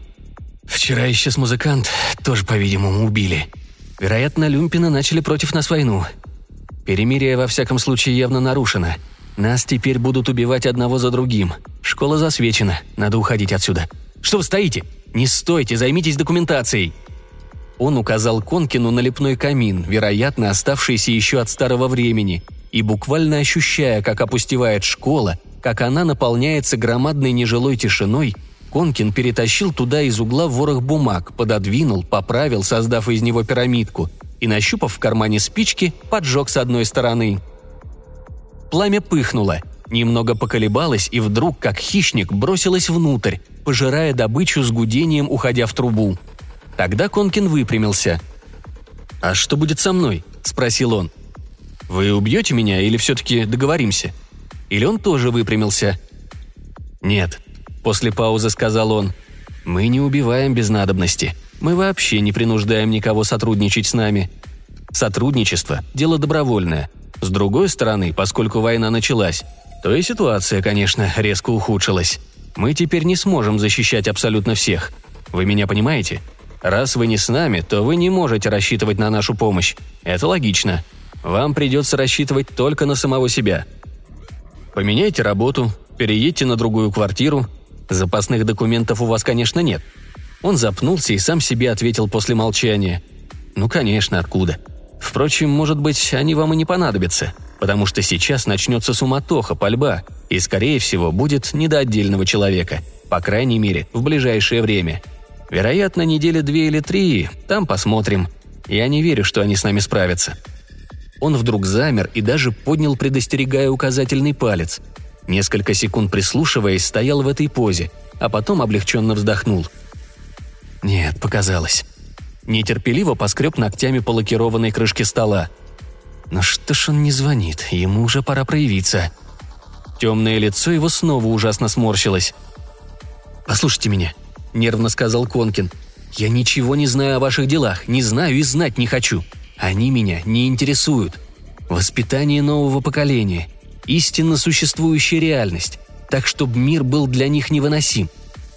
«Вчера исчез музыкант, тоже, по-видимому, убили. Вероятно, Люмпина начали против нас войну. Перемирие, во всяком случае, явно нарушено. Нас теперь будут убивать одного за другим. Школа засвечена, надо уходить отсюда. Что вы стоите? Не стойте, займитесь документацией!» Он указал Конкину на лепной камин, вероятно, оставшийся еще от старого времени, и буквально ощущая, как опустевает школа, как она наполняется громадной нежилой тишиной, Конкин перетащил туда из угла ворох бумаг, пододвинул, поправил, создав из него пирамидку, и, нащупав в кармане спички, поджег с одной стороны. Пламя пыхнуло, немного поколебалось и вдруг, как хищник, бросилось внутрь, пожирая добычу с гудением, уходя в трубу. Тогда Конкин выпрямился. «А что будет со мной?» – спросил он. «Вы убьете меня или все-таки договоримся?» Или он тоже выпрямился? «Нет», – после паузы сказал он. «Мы не убиваем без надобности. Мы вообще не принуждаем никого сотрудничать с нами. Сотрудничество – дело добровольное. С другой стороны, поскольку война началась, то и ситуация, конечно, резко ухудшилась. Мы теперь не сможем защищать абсолютно всех. Вы меня понимаете? Раз вы не с нами, то вы не можете рассчитывать на нашу помощь. Это логично. Вам придется рассчитывать только на самого себя. Поменяйте работу, переедьте на другую квартиру. Запасных документов у вас, конечно, нет. Он запнулся и сам себе ответил после молчания. «Ну, конечно, откуда? Впрочем, может быть, они вам и не понадобятся, потому что сейчас начнется суматоха, пальба, и, скорее всего, будет не до отдельного человека, по крайней мере, в ближайшее время. Вероятно, недели две или три, там посмотрим. Я не верю, что они с нами справятся». Он вдруг замер и даже поднял, предостерегая указательный палец. Несколько секунд прислушиваясь, стоял в этой позе, а потом облегченно вздохнул – нет, показалось. Нетерпеливо поскреб ногтями по лакированной крышке стола. Но что ж он не звонит, ему уже пора проявиться. Темное лицо его снова ужасно сморщилось. «Послушайте меня», — нервно сказал Конкин. «Я ничего не знаю о ваших делах, не знаю и знать не хочу. Они меня не интересуют. Воспитание нового поколения, истинно существующая реальность, так чтобы мир был для них невыносим.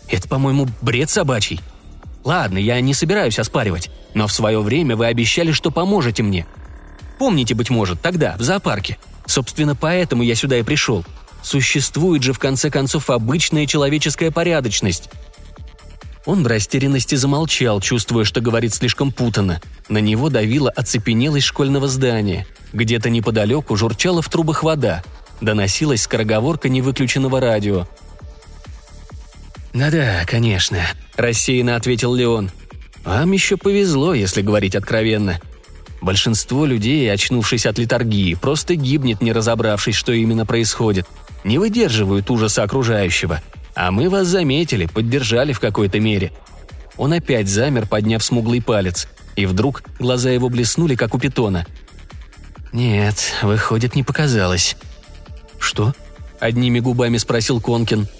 Это, по-моему, бред собачий. Ладно, я не собираюсь оспаривать, но в свое время вы обещали, что поможете мне. Помните, быть может, тогда, в зоопарке. Собственно, поэтому я сюда и пришел. Существует же, в конце концов, обычная человеческая порядочность. Он в растерянности замолчал, чувствуя, что говорит слишком путанно. На него давила оцепенелость школьного здания. Где-то неподалеку журчала в трубах вода. Доносилась скороговорка невыключенного радио. «Да-да, конечно», – рассеянно ответил Леон. «Вам еще повезло, если говорить откровенно. Большинство людей, очнувшись от литургии, просто гибнет, не разобравшись, что именно происходит. Не выдерживают ужаса окружающего. А мы вас заметили, поддержали в какой-то мере». Он опять замер, подняв смуглый палец. И вдруг глаза его блеснули, как у питона. «Нет, выходит, не показалось». «Что?» – одними губами спросил Конкин –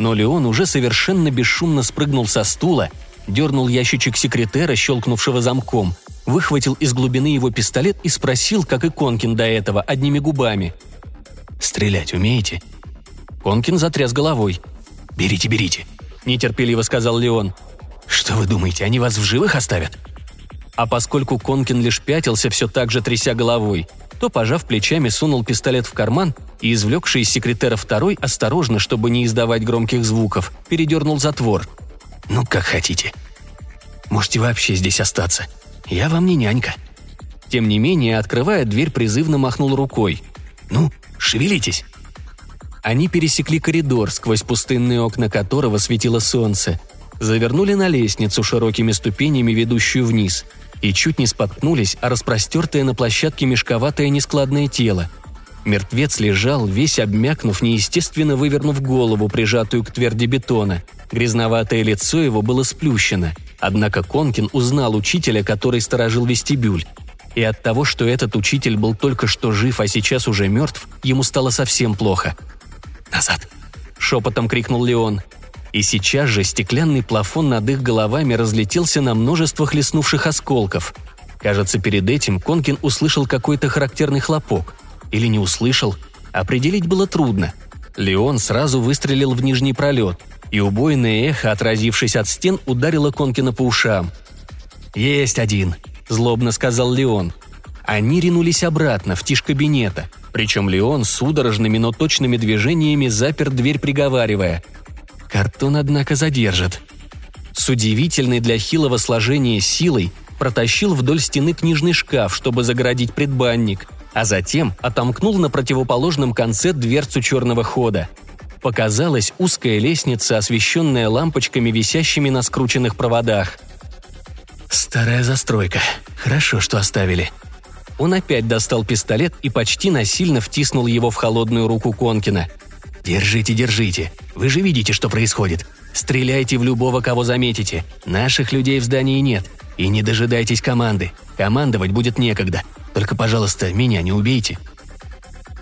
но Леон уже совершенно бесшумно спрыгнул со стула, дернул ящичек секретера, щелкнувшего замком, выхватил из глубины его пистолет и спросил, как и Конкин до этого, одними губами. «Стрелять умеете?» Конкин затряс головой. «Берите, берите», – нетерпеливо сказал Леон. «Что вы думаете, они вас в живых оставят?» А поскольку Конкин лишь пятился, все так же тряся головой, то, пожав плечами, сунул пистолет в карман и, извлекший из секретера второй, осторожно, чтобы не издавать громких звуков, передернул затвор. «Ну, как хотите. Можете вообще здесь остаться. Я вам не нянька». Тем не менее, открывая дверь, призывно махнул рукой. «Ну, шевелитесь!» Они пересекли коридор, сквозь пустынные окна которого светило солнце. Завернули на лестницу широкими ступенями, ведущую вниз. И чуть не споткнулись о распростертое на площадке мешковатое нескладное тело – Мертвец лежал, весь обмякнув, неестественно вывернув голову, прижатую к тверди бетона. Грязноватое лицо его было сплющено. Однако Конкин узнал учителя, который сторожил вестибюль. И от того, что этот учитель был только что жив, а сейчас уже мертв, ему стало совсем плохо. «Назад!» – шепотом крикнул Леон. И сейчас же стеклянный плафон над их головами разлетелся на множество хлестнувших осколков. Кажется, перед этим Конкин услышал какой-то характерный хлопок – или не услышал, определить было трудно. Леон сразу выстрелил в нижний пролет, и убойное эхо, отразившись от стен, ударило Конкина по ушам. «Есть один», – злобно сказал Леон. Они ринулись обратно, в тишь кабинета, причем Леон судорожными, но точными движениями запер дверь, приговаривая. «Картон, однако, задержит». С удивительной для хилого сложения силой протащил вдоль стены книжный шкаф, чтобы загородить предбанник – а затем отомкнул на противоположном конце дверцу черного хода. показалась узкая лестница, освещенная лампочками, висящими на скрученных проводах. «Старая застройка. Хорошо, что оставили». Он опять достал пистолет и почти насильно втиснул его в холодную руку Конкина. «Держите, держите. Вы же видите, что происходит. Стреляйте в любого, кого заметите. Наших людей в здании нет. И не дожидайтесь команды. Командовать будет некогда. Только, пожалуйста, меня не убейте».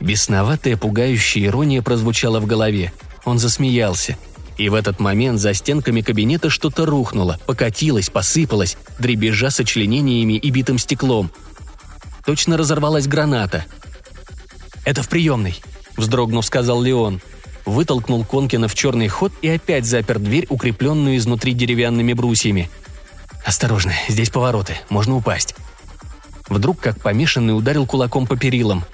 Бесноватая, пугающая ирония прозвучала в голове. Он засмеялся. И в этот момент за стенками кабинета что-то рухнуло, покатилось, посыпалось, дребезжа сочленениями и битым стеклом. Точно разорвалась граната. «Это в приемной», — вздрогнув, сказал Леон. Вытолкнул Конкина в черный ход и опять запер дверь, укрепленную изнутри деревянными брусьями. «Осторожно, здесь повороты, можно упасть». Вдруг, как помешанный, ударил кулаком по перилам.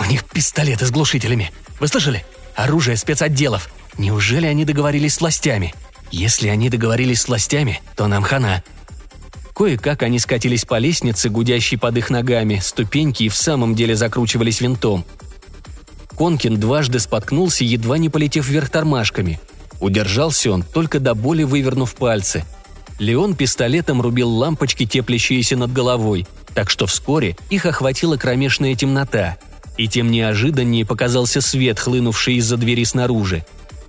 «У них пистолеты с глушителями. Вы слышали? Оружие спецотделов. Неужели они договорились с властями? Если они договорились с властями, то нам хана». Кое-как они скатились по лестнице, гудящей под их ногами, ступеньки и в самом деле закручивались винтом. Конкин дважды споткнулся, едва не полетев вверх тормашками. Удержался он, только до боли вывернув пальцы. Леон пистолетом рубил лампочки, теплящиеся над головой, так что вскоре их охватила кромешная темнота. И тем неожиданнее показался свет, хлынувший из-за двери снаружи.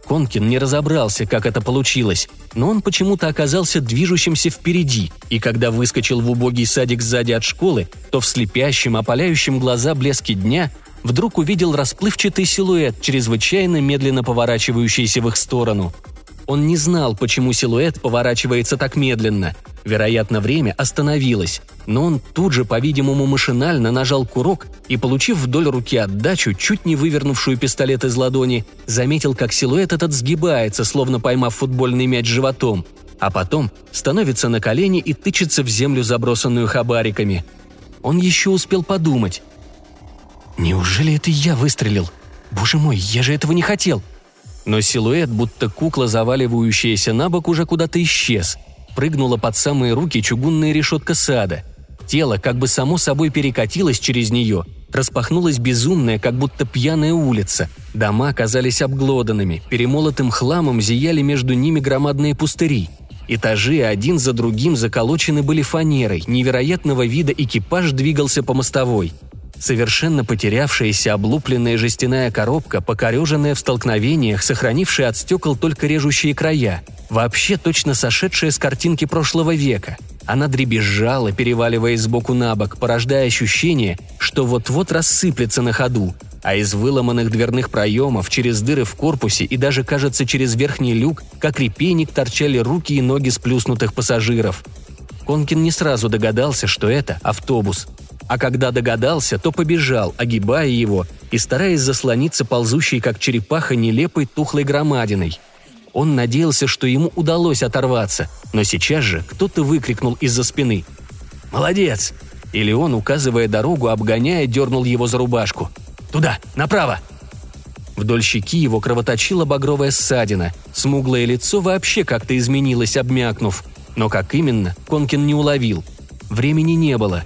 Конкин не разобрался, как это получилось, но он почему-то оказался движущимся впереди, и когда выскочил в убогий садик сзади от школы, то в слепящем, опаляющем глаза блеске дня вдруг увидел расплывчатый силуэт, чрезвычайно медленно поворачивающийся в их сторону. Он не знал, почему силуэт поворачивается так медленно. Вероятно, время остановилось, но он тут же, по-видимому, машинально нажал курок и, получив вдоль руки отдачу, чуть не вывернувшую пистолет из ладони, заметил, как силуэт этот сгибается, словно поймав футбольный мяч животом, а потом становится на колени и тычется в землю, забросанную хабариками. Он еще успел подумать. «Неужели это я выстрелил? Боже мой, я же этого не хотел!» Но силуэт, будто кукла, заваливающаяся на бок, уже куда-то исчез. Прыгнула под самые руки чугунная решетка сада. Тело как бы само собой перекатилось через нее. Распахнулась безумная, как будто пьяная улица. Дома казались обглоданными, перемолотым хламом зияли между ними громадные пустыри. Этажи один за другим заколочены были фанерой, невероятного вида экипаж двигался по мостовой – Совершенно потерявшаяся облупленная жестяная коробка, покореженная в столкновениях, сохранившая от стекол только режущие края, вообще точно сошедшая с картинки прошлого века. Она дребезжала, переваливаясь сбоку на бок, порождая ощущение, что вот-вот рассыплется на ходу, а из выломанных дверных проемов, через дыры в корпусе и даже, кажется, через верхний люк, как репейник, торчали руки и ноги сплюснутых пассажиров. Конкин не сразу догадался, что это автобус – а когда догадался, то побежал, огибая его и стараясь заслониться ползущей, как черепаха, нелепой тухлой громадиной. Он надеялся, что ему удалось оторваться, но сейчас же кто-то выкрикнул из-за спины. «Молодец!» Или он, указывая дорогу, обгоняя, дернул его за рубашку. «Туда! Направо!» Вдоль щеки его кровоточила багровая ссадина. Смуглое лицо вообще как-то изменилось, обмякнув. Но как именно, Конкин не уловил. Времени не было.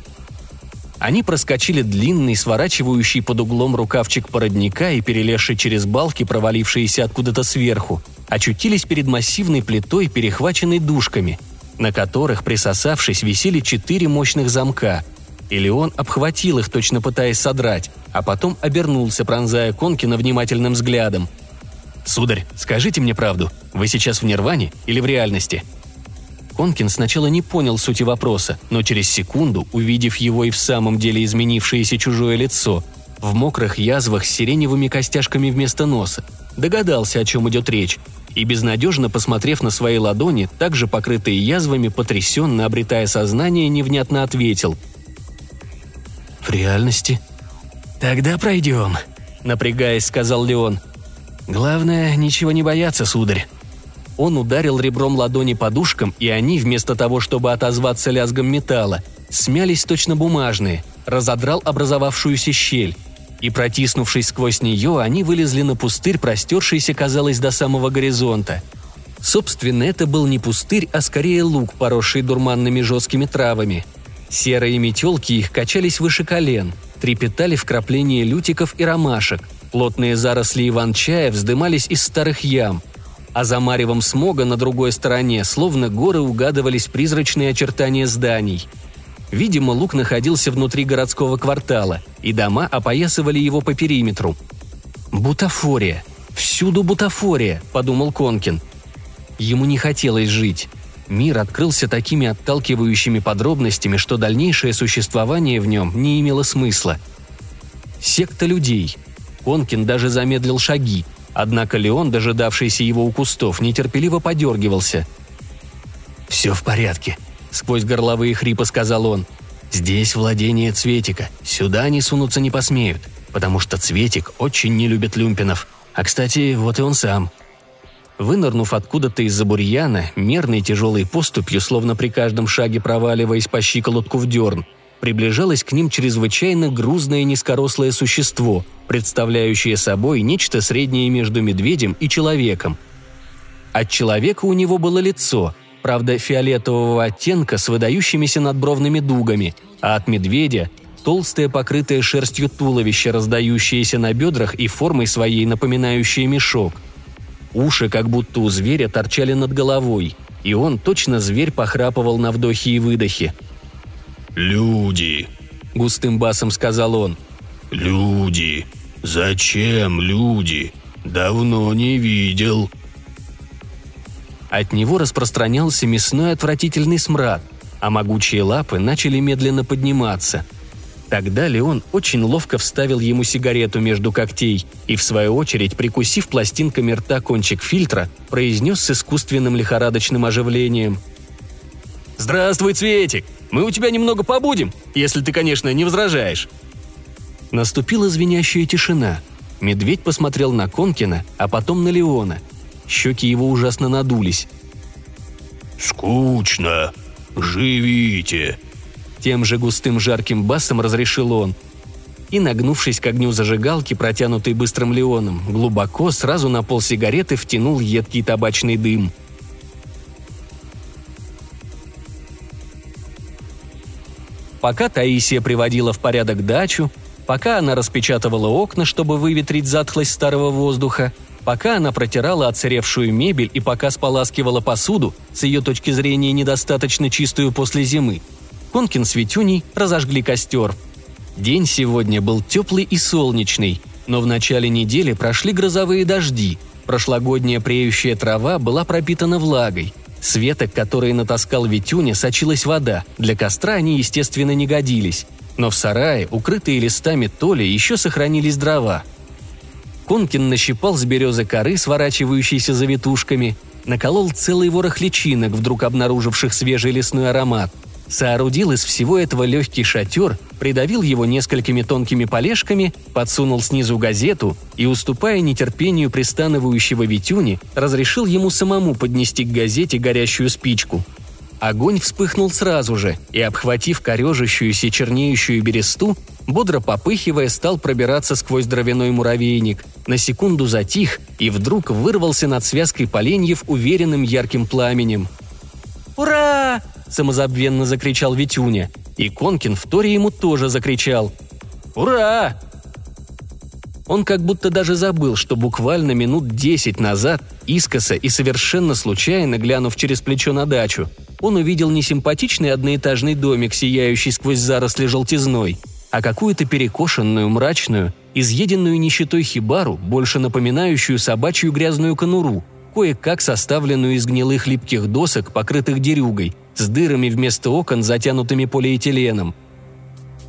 Они проскочили длинный, сворачивающий под углом рукавчик породника и, перелезший через балки, провалившиеся откуда-то сверху, очутились перед массивной плитой, перехваченной дужками, на которых, присосавшись, висели четыре мощных замка. Или он обхватил их, точно пытаясь содрать, а потом обернулся, пронзая Конкина внимательным взглядом. «Сударь, скажите мне правду, вы сейчас в Нирване или в реальности?» Конкин сначала не понял сути вопроса, но через секунду, увидев его и в самом деле изменившееся чужое лицо, в мокрых язвах с сиреневыми костяшками вместо носа, догадался, о чем идет речь, и, безнадежно посмотрев на свои ладони, также покрытые язвами, потрясенно обретая сознание, невнятно ответил. «В реальности?» «Тогда пройдем», — напрягаясь, сказал Леон. «Главное, ничего не бояться, сударь. Он ударил ребром ладони подушкам, и они, вместо того, чтобы отозваться лязгом металла, смялись точно бумажные, разодрал образовавшуюся щель. И, протиснувшись сквозь нее, они вылезли на пустырь, простершийся, казалось, до самого горизонта. Собственно, это был не пустырь, а скорее луг, поросший дурманными жесткими травами. Серые метелки их качались выше колен, трепетали вкрапления лютиков и ромашек – Плотные заросли иван-чая вздымались из старых ям, а за маревом смога на другой стороне словно горы угадывались призрачные очертания зданий. Видимо, луг находился внутри городского квартала, и дома опоясывали его по периметру. «Бутафория! Всюду бутафория!» – подумал Конкин. Ему не хотелось жить. Мир открылся такими отталкивающими подробностями, что дальнейшее существование в нем не имело смысла. Секта людей – Конкин даже замедлил шаги, однако Леон, дожидавшийся его у кустов, нетерпеливо подергивался. «Все в порядке», — сквозь горловые хрипы сказал он. «Здесь владение Цветика. Сюда они сунуться не посмеют, потому что Цветик очень не любит люмпинов. А, кстати, вот и он сам». Вынырнув откуда-то из-за бурьяна, мерной тяжелой поступью, словно при каждом шаге проваливаясь по щиколотку в дерн, приближалось к ним чрезвычайно грузное низкорослое существо, представляющее собой нечто среднее между медведем и человеком. От человека у него было лицо, правда фиолетового оттенка с выдающимися надбровными дугами, а от медведя – толстое покрытое шерстью туловище, раздающееся на бедрах и формой своей напоминающее мешок. Уши, как будто у зверя, торчали над головой, и он, точно зверь, похрапывал на вдохе и выдохе – «Люди», — густым басом сказал он. «Люди. Зачем люди? Давно не видел». От него распространялся мясной отвратительный смрад, а могучие лапы начали медленно подниматься. Тогда Леон очень ловко вставил ему сигарету между когтей и, в свою очередь, прикусив пластинками рта кончик фильтра, произнес с искусственным лихорадочным оживлением. «Здравствуй, Цветик! Мы у тебя немного побудем, если ты, конечно, не возражаешь». Наступила звенящая тишина. Медведь посмотрел на Конкина, а потом на Леона. Щеки его ужасно надулись. «Скучно. Живите!» Тем же густым жарким басом разрешил он. И, нагнувшись к огню зажигалки, протянутой быстрым Леоном, глубоко, сразу на пол сигареты втянул едкий табачный дым – Пока Таисия приводила в порядок дачу, пока она распечатывала окна, чтобы выветрить затхлость старого воздуха, пока она протирала отсыревшую мебель и пока споласкивала посуду, с ее точки зрения недостаточно чистую после зимы, Конкин с Витюней разожгли костер. День сегодня был теплый и солнечный, но в начале недели прошли грозовые дожди, прошлогодняя преющая трава была пропитана влагой – с веток, которые натаскал Витюня, сочилась вода, для костра они, естественно, не годились. Но в сарае, укрытые листами толи, еще сохранились дрова. Конкин нащипал с березы коры, сворачивающейся завитушками, наколол целый ворох личинок, вдруг обнаруживших свежий лесной аромат – Соорудил из всего этого легкий шатер, придавил его несколькими тонкими полежками, подсунул снизу газету и, уступая нетерпению пристанывающего Витюни, разрешил ему самому поднести к газете горящую спичку. Огонь вспыхнул сразу же, и, обхватив корежащуюся чернеющую бересту, бодро попыхивая, стал пробираться сквозь дровяной муравейник, на секунду затих и вдруг вырвался над связкой поленьев уверенным ярким пламенем. «Ура!» – самозабвенно закричал Витюня. И Конкин в торе ему тоже закричал. «Ура!» Он как будто даже забыл, что буквально минут десять назад, искоса и совершенно случайно, глянув через плечо на дачу, он увидел не симпатичный одноэтажный домик, сияющий сквозь заросли желтизной, а какую-то перекошенную, мрачную, изъеденную нищетой хибару, больше напоминающую собачью грязную конуру, кое-как составленную из гнилых липких досок, покрытых дерюгой, с дырами вместо окон, затянутыми полиэтиленом.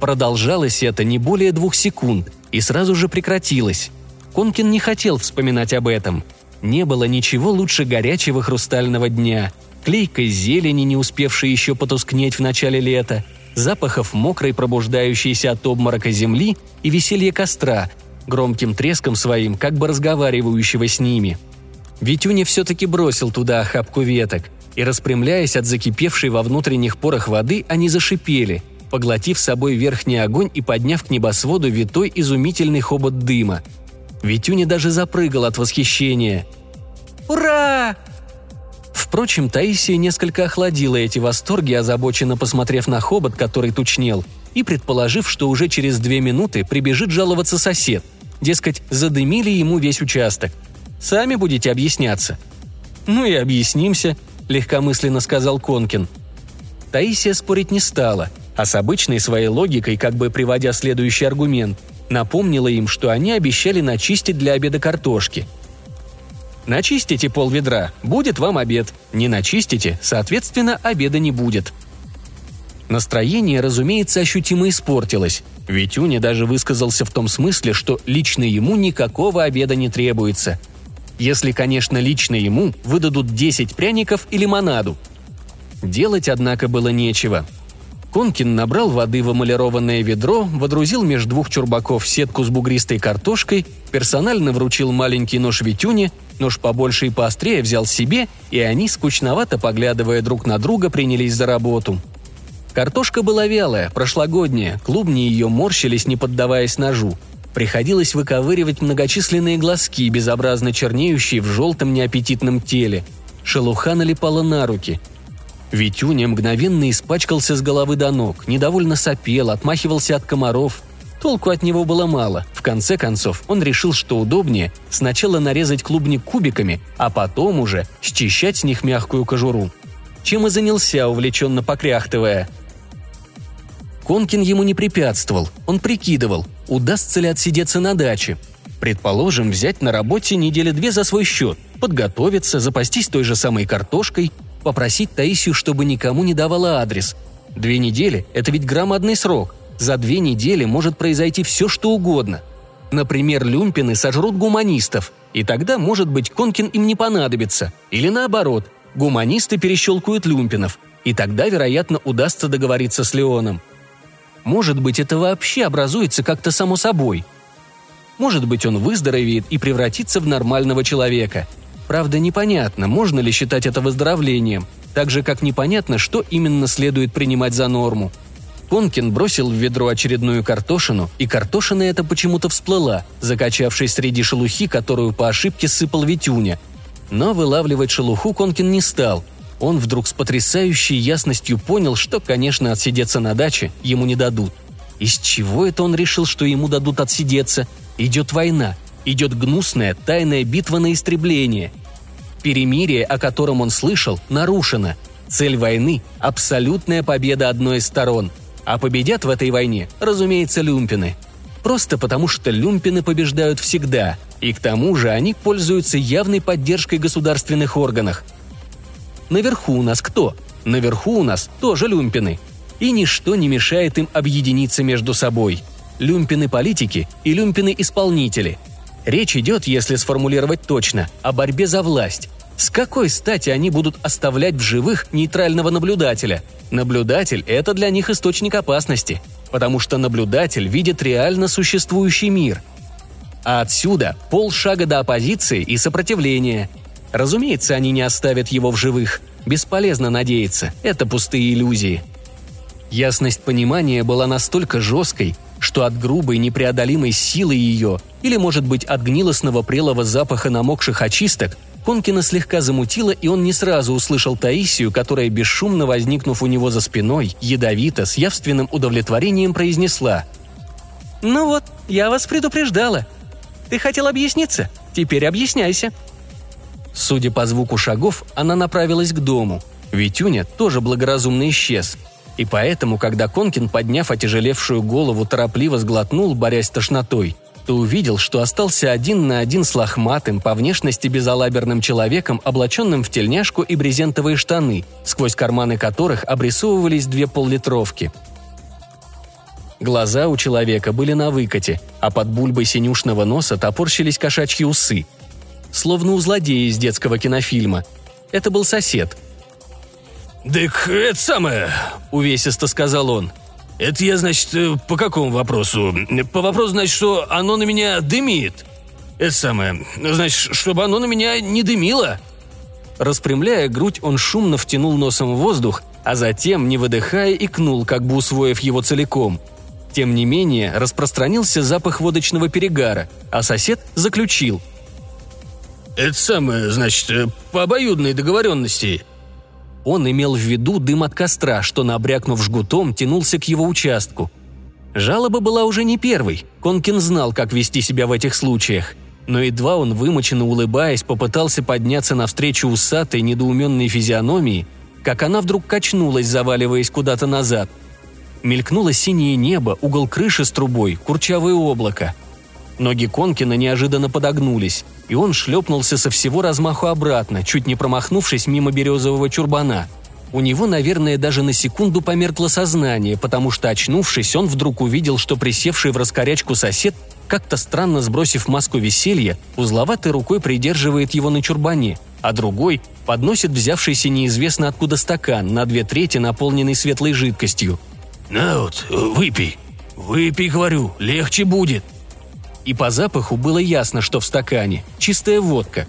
Продолжалось это не более двух секунд и сразу же прекратилось. Конкин не хотел вспоминать об этом. Не было ничего лучше горячего хрустального дня, клейкой зелени, не успевшей еще потускнеть в начале лета, запахов мокрой, пробуждающейся от обморока земли и веселья костра, громким треском своим, как бы разговаривающего с ними. Витюня все-таки бросил туда охапку веток – и, распрямляясь от закипевшей во внутренних порах воды, они зашипели, поглотив собой верхний огонь и подняв к небосводу витой изумительный хобот дыма. Витюня даже запрыгал от восхищения. «Ура!» Впрочем, Таисия несколько охладила эти восторги, озабоченно посмотрев на хобот, который тучнел, и предположив, что уже через две минуты прибежит жаловаться сосед. Дескать, задымили ему весь участок. Сами будете объясняться. «Ну и объяснимся», – легкомысленно сказал Конкин. Таисия спорить не стала, а с обычной своей логикой, как бы приводя следующий аргумент, напомнила им, что они обещали начистить для обеда картошки. «Начистите пол ведра, будет вам обед. Не начистите, соответственно, обеда не будет», Настроение, разумеется, ощутимо испортилось. Витюня даже высказался в том смысле, что лично ему никакого обеда не требуется. Если, конечно, лично ему выдадут 10 пряников и лимонаду. Делать, однако, было нечего. Конкин набрал воды в эмалированное ведро, водрузил между двух чурбаков сетку с бугристой картошкой, персонально вручил маленький нож Витюне, нож побольше и поострее взял себе, и они, скучновато поглядывая друг на друга, принялись за работу – Картошка была вялая, прошлогодняя, клубни ее морщились, не поддаваясь ножу. Приходилось выковыривать многочисленные глазки, безобразно чернеющие в желтом неаппетитном теле. Шелуха налипала на руки. Витюня мгновенно испачкался с головы до ног, недовольно сопел, отмахивался от комаров. Толку от него было мало. В конце концов, он решил, что удобнее сначала нарезать клубни кубиками, а потом уже счищать с них мягкую кожуру. Чем и занялся, увлеченно покряхтывая – Конкин ему не препятствовал, он прикидывал, удастся ли отсидеться на даче. Предположим, взять на работе недели две за свой счет, подготовиться, запастись той же самой картошкой, попросить Таисию, чтобы никому не давала адрес. Две недели – это ведь громадный срок. За две недели может произойти все, что угодно. Например, люмпины сожрут гуманистов, и тогда, может быть, Конкин им не понадобится. Или наоборот, гуманисты перещелкают люмпинов, и тогда, вероятно, удастся договориться с Леоном – может быть, это вообще образуется как-то само собой. Может быть, он выздоровеет и превратится в нормального человека. Правда, непонятно, можно ли считать это выздоровлением, так же, как непонятно, что именно следует принимать за норму. Конкин бросил в ведро очередную картошину, и картошина эта почему-то всплыла, закачавшись среди шелухи, которую по ошибке сыпал Витюня. Но вылавливать шелуху Конкин не стал – он вдруг с потрясающей ясностью понял, что, конечно, отсидеться на даче ему не дадут. Из чего это он решил, что ему дадут отсидеться? Идет война, идет гнусная тайная битва на истребление. Перемирие, о котором он слышал, нарушено. Цель войны – абсолютная победа одной из сторон. А победят в этой войне, разумеется, люмпины. Просто потому, что люмпины побеждают всегда, и к тому же они пользуются явной поддержкой государственных органов – Наверху у нас кто? Наверху у нас тоже люмпины. И ничто не мешает им объединиться между собой. Люмпины-политики и люмпины-исполнители. Речь идет, если сформулировать точно, о борьбе за власть. С какой стати они будут оставлять в живых нейтрального наблюдателя? Наблюдатель – это для них источник опасности, потому что наблюдатель видит реально существующий мир. А отсюда полшага до оппозиции и сопротивления – Разумеется, они не оставят его в живых. Бесполезно надеяться, это пустые иллюзии. Ясность понимания была настолько жесткой, что от грубой непреодолимой силы ее, или, может быть, от гнилостного прелого запаха намокших очисток, Конкина слегка замутило, и он не сразу услышал Таисию, которая, бесшумно возникнув у него за спиной, ядовито, с явственным удовлетворением произнесла. «Ну вот, я вас предупреждала. Ты хотел объясниться? Теперь объясняйся». Судя по звуку шагов, она направилась к дому. Витюня тоже благоразумно исчез. И поэтому, когда Конкин, подняв отяжелевшую голову, торопливо сглотнул, борясь с тошнотой, то увидел, что остался один на один с лохматым, по внешности безалаберным человеком, облаченным в тельняшку и брезентовые штаны, сквозь карманы которых обрисовывались две поллитровки. Глаза у человека были на выкате, а под бульбой синюшного носа топорщились кошачьи усы – словно у злодея из детского кинофильма. Это был сосед. «Так это самое», — увесисто сказал он. «Это я, значит, э, по какому вопросу? По вопросу, значит, что оно на меня дымит. Это самое, значит, чтобы оно на меня не дымило». Распрямляя грудь, он шумно втянул носом в воздух, а затем, не выдыхая, икнул, как бы усвоив его целиком. Тем не менее, распространился запах водочного перегара, а сосед заключил – это самое, значит, э, по обоюдной договоренности». Он имел в виду дым от костра, что, набрякнув жгутом, тянулся к его участку. Жалоба была уже не первой. Конкин знал, как вести себя в этих случаях. Но едва он, вымоченно улыбаясь, попытался подняться навстречу усатой, недоуменной физиономии, как она вдруг качнулась, заваливаясь куда-то назад. Мелькнуло синее небо, угол крыши с трубой, курчавое облако. Ноги Конкина неожиданно подогнулись, и он шлепнулся со всего размаху обратно, чуть не промахнувшись мимо березового чурбана – у него, наверное, даже на секунду померкло сознание, потому что, очнувшись, он вдруг увидел, что присевший в раскорячку сосед, как-то странно сбросив маску веселья, узловатой рукой придерживает его на чурбане, а другой подносит взявшийся неизвестно откуда стакан, на две трети наполненный светлой жидкостью. «На вот, выпей. Выпей, говорю, легче будет». И по запаху было ясно, что в стакане чистая водка.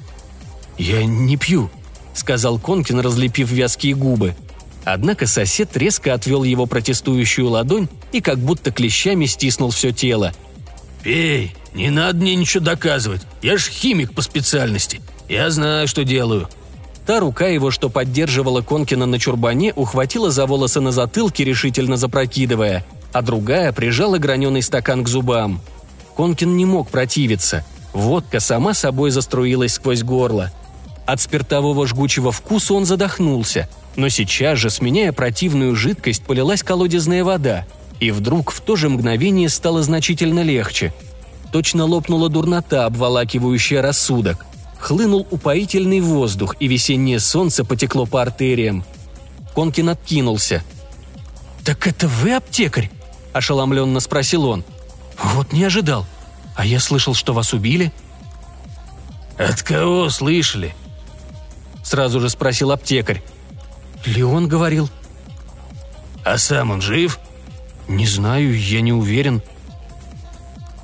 «Я не пью», сказал Конкин, разлепив вязкие губы. Однако сосед резко отвел его протестующую ладонь и как будто клещами стиснул все тело. «Пей, не надо мне ничего доказывать. Я ж химик по специальности. Я знаю, что делаю». Та рука его, что поддерживала Конкина на чурбане, ухватила за волосы на затылке, решительно запрокидывая, а другая прижала граненый стакан к зубам. Конкин не мог противиться. Водка сама собой заструилась сквозь горло. От спиртового жгучего вкуса он задохнулся, но сейчас же, сменяя противную жидкость, полилась колодезная вода, и вдруг в то же мгновение стало значительно легче. Точно лопнула дурнота, обволакивающая рассудок. Хлынул упоительный воздух, и весеннее солнце потекло по артериям. Конкин откинулся. «Так это вы аптекарь?» – ошеломленно спросил он. «Вот не ожидал. А я слышал, что вас убили?» «От кого слышали?» сразу же спросил аптекарь. «Леон говорил». «А сам он жив?» «Не знаю, я не уверен».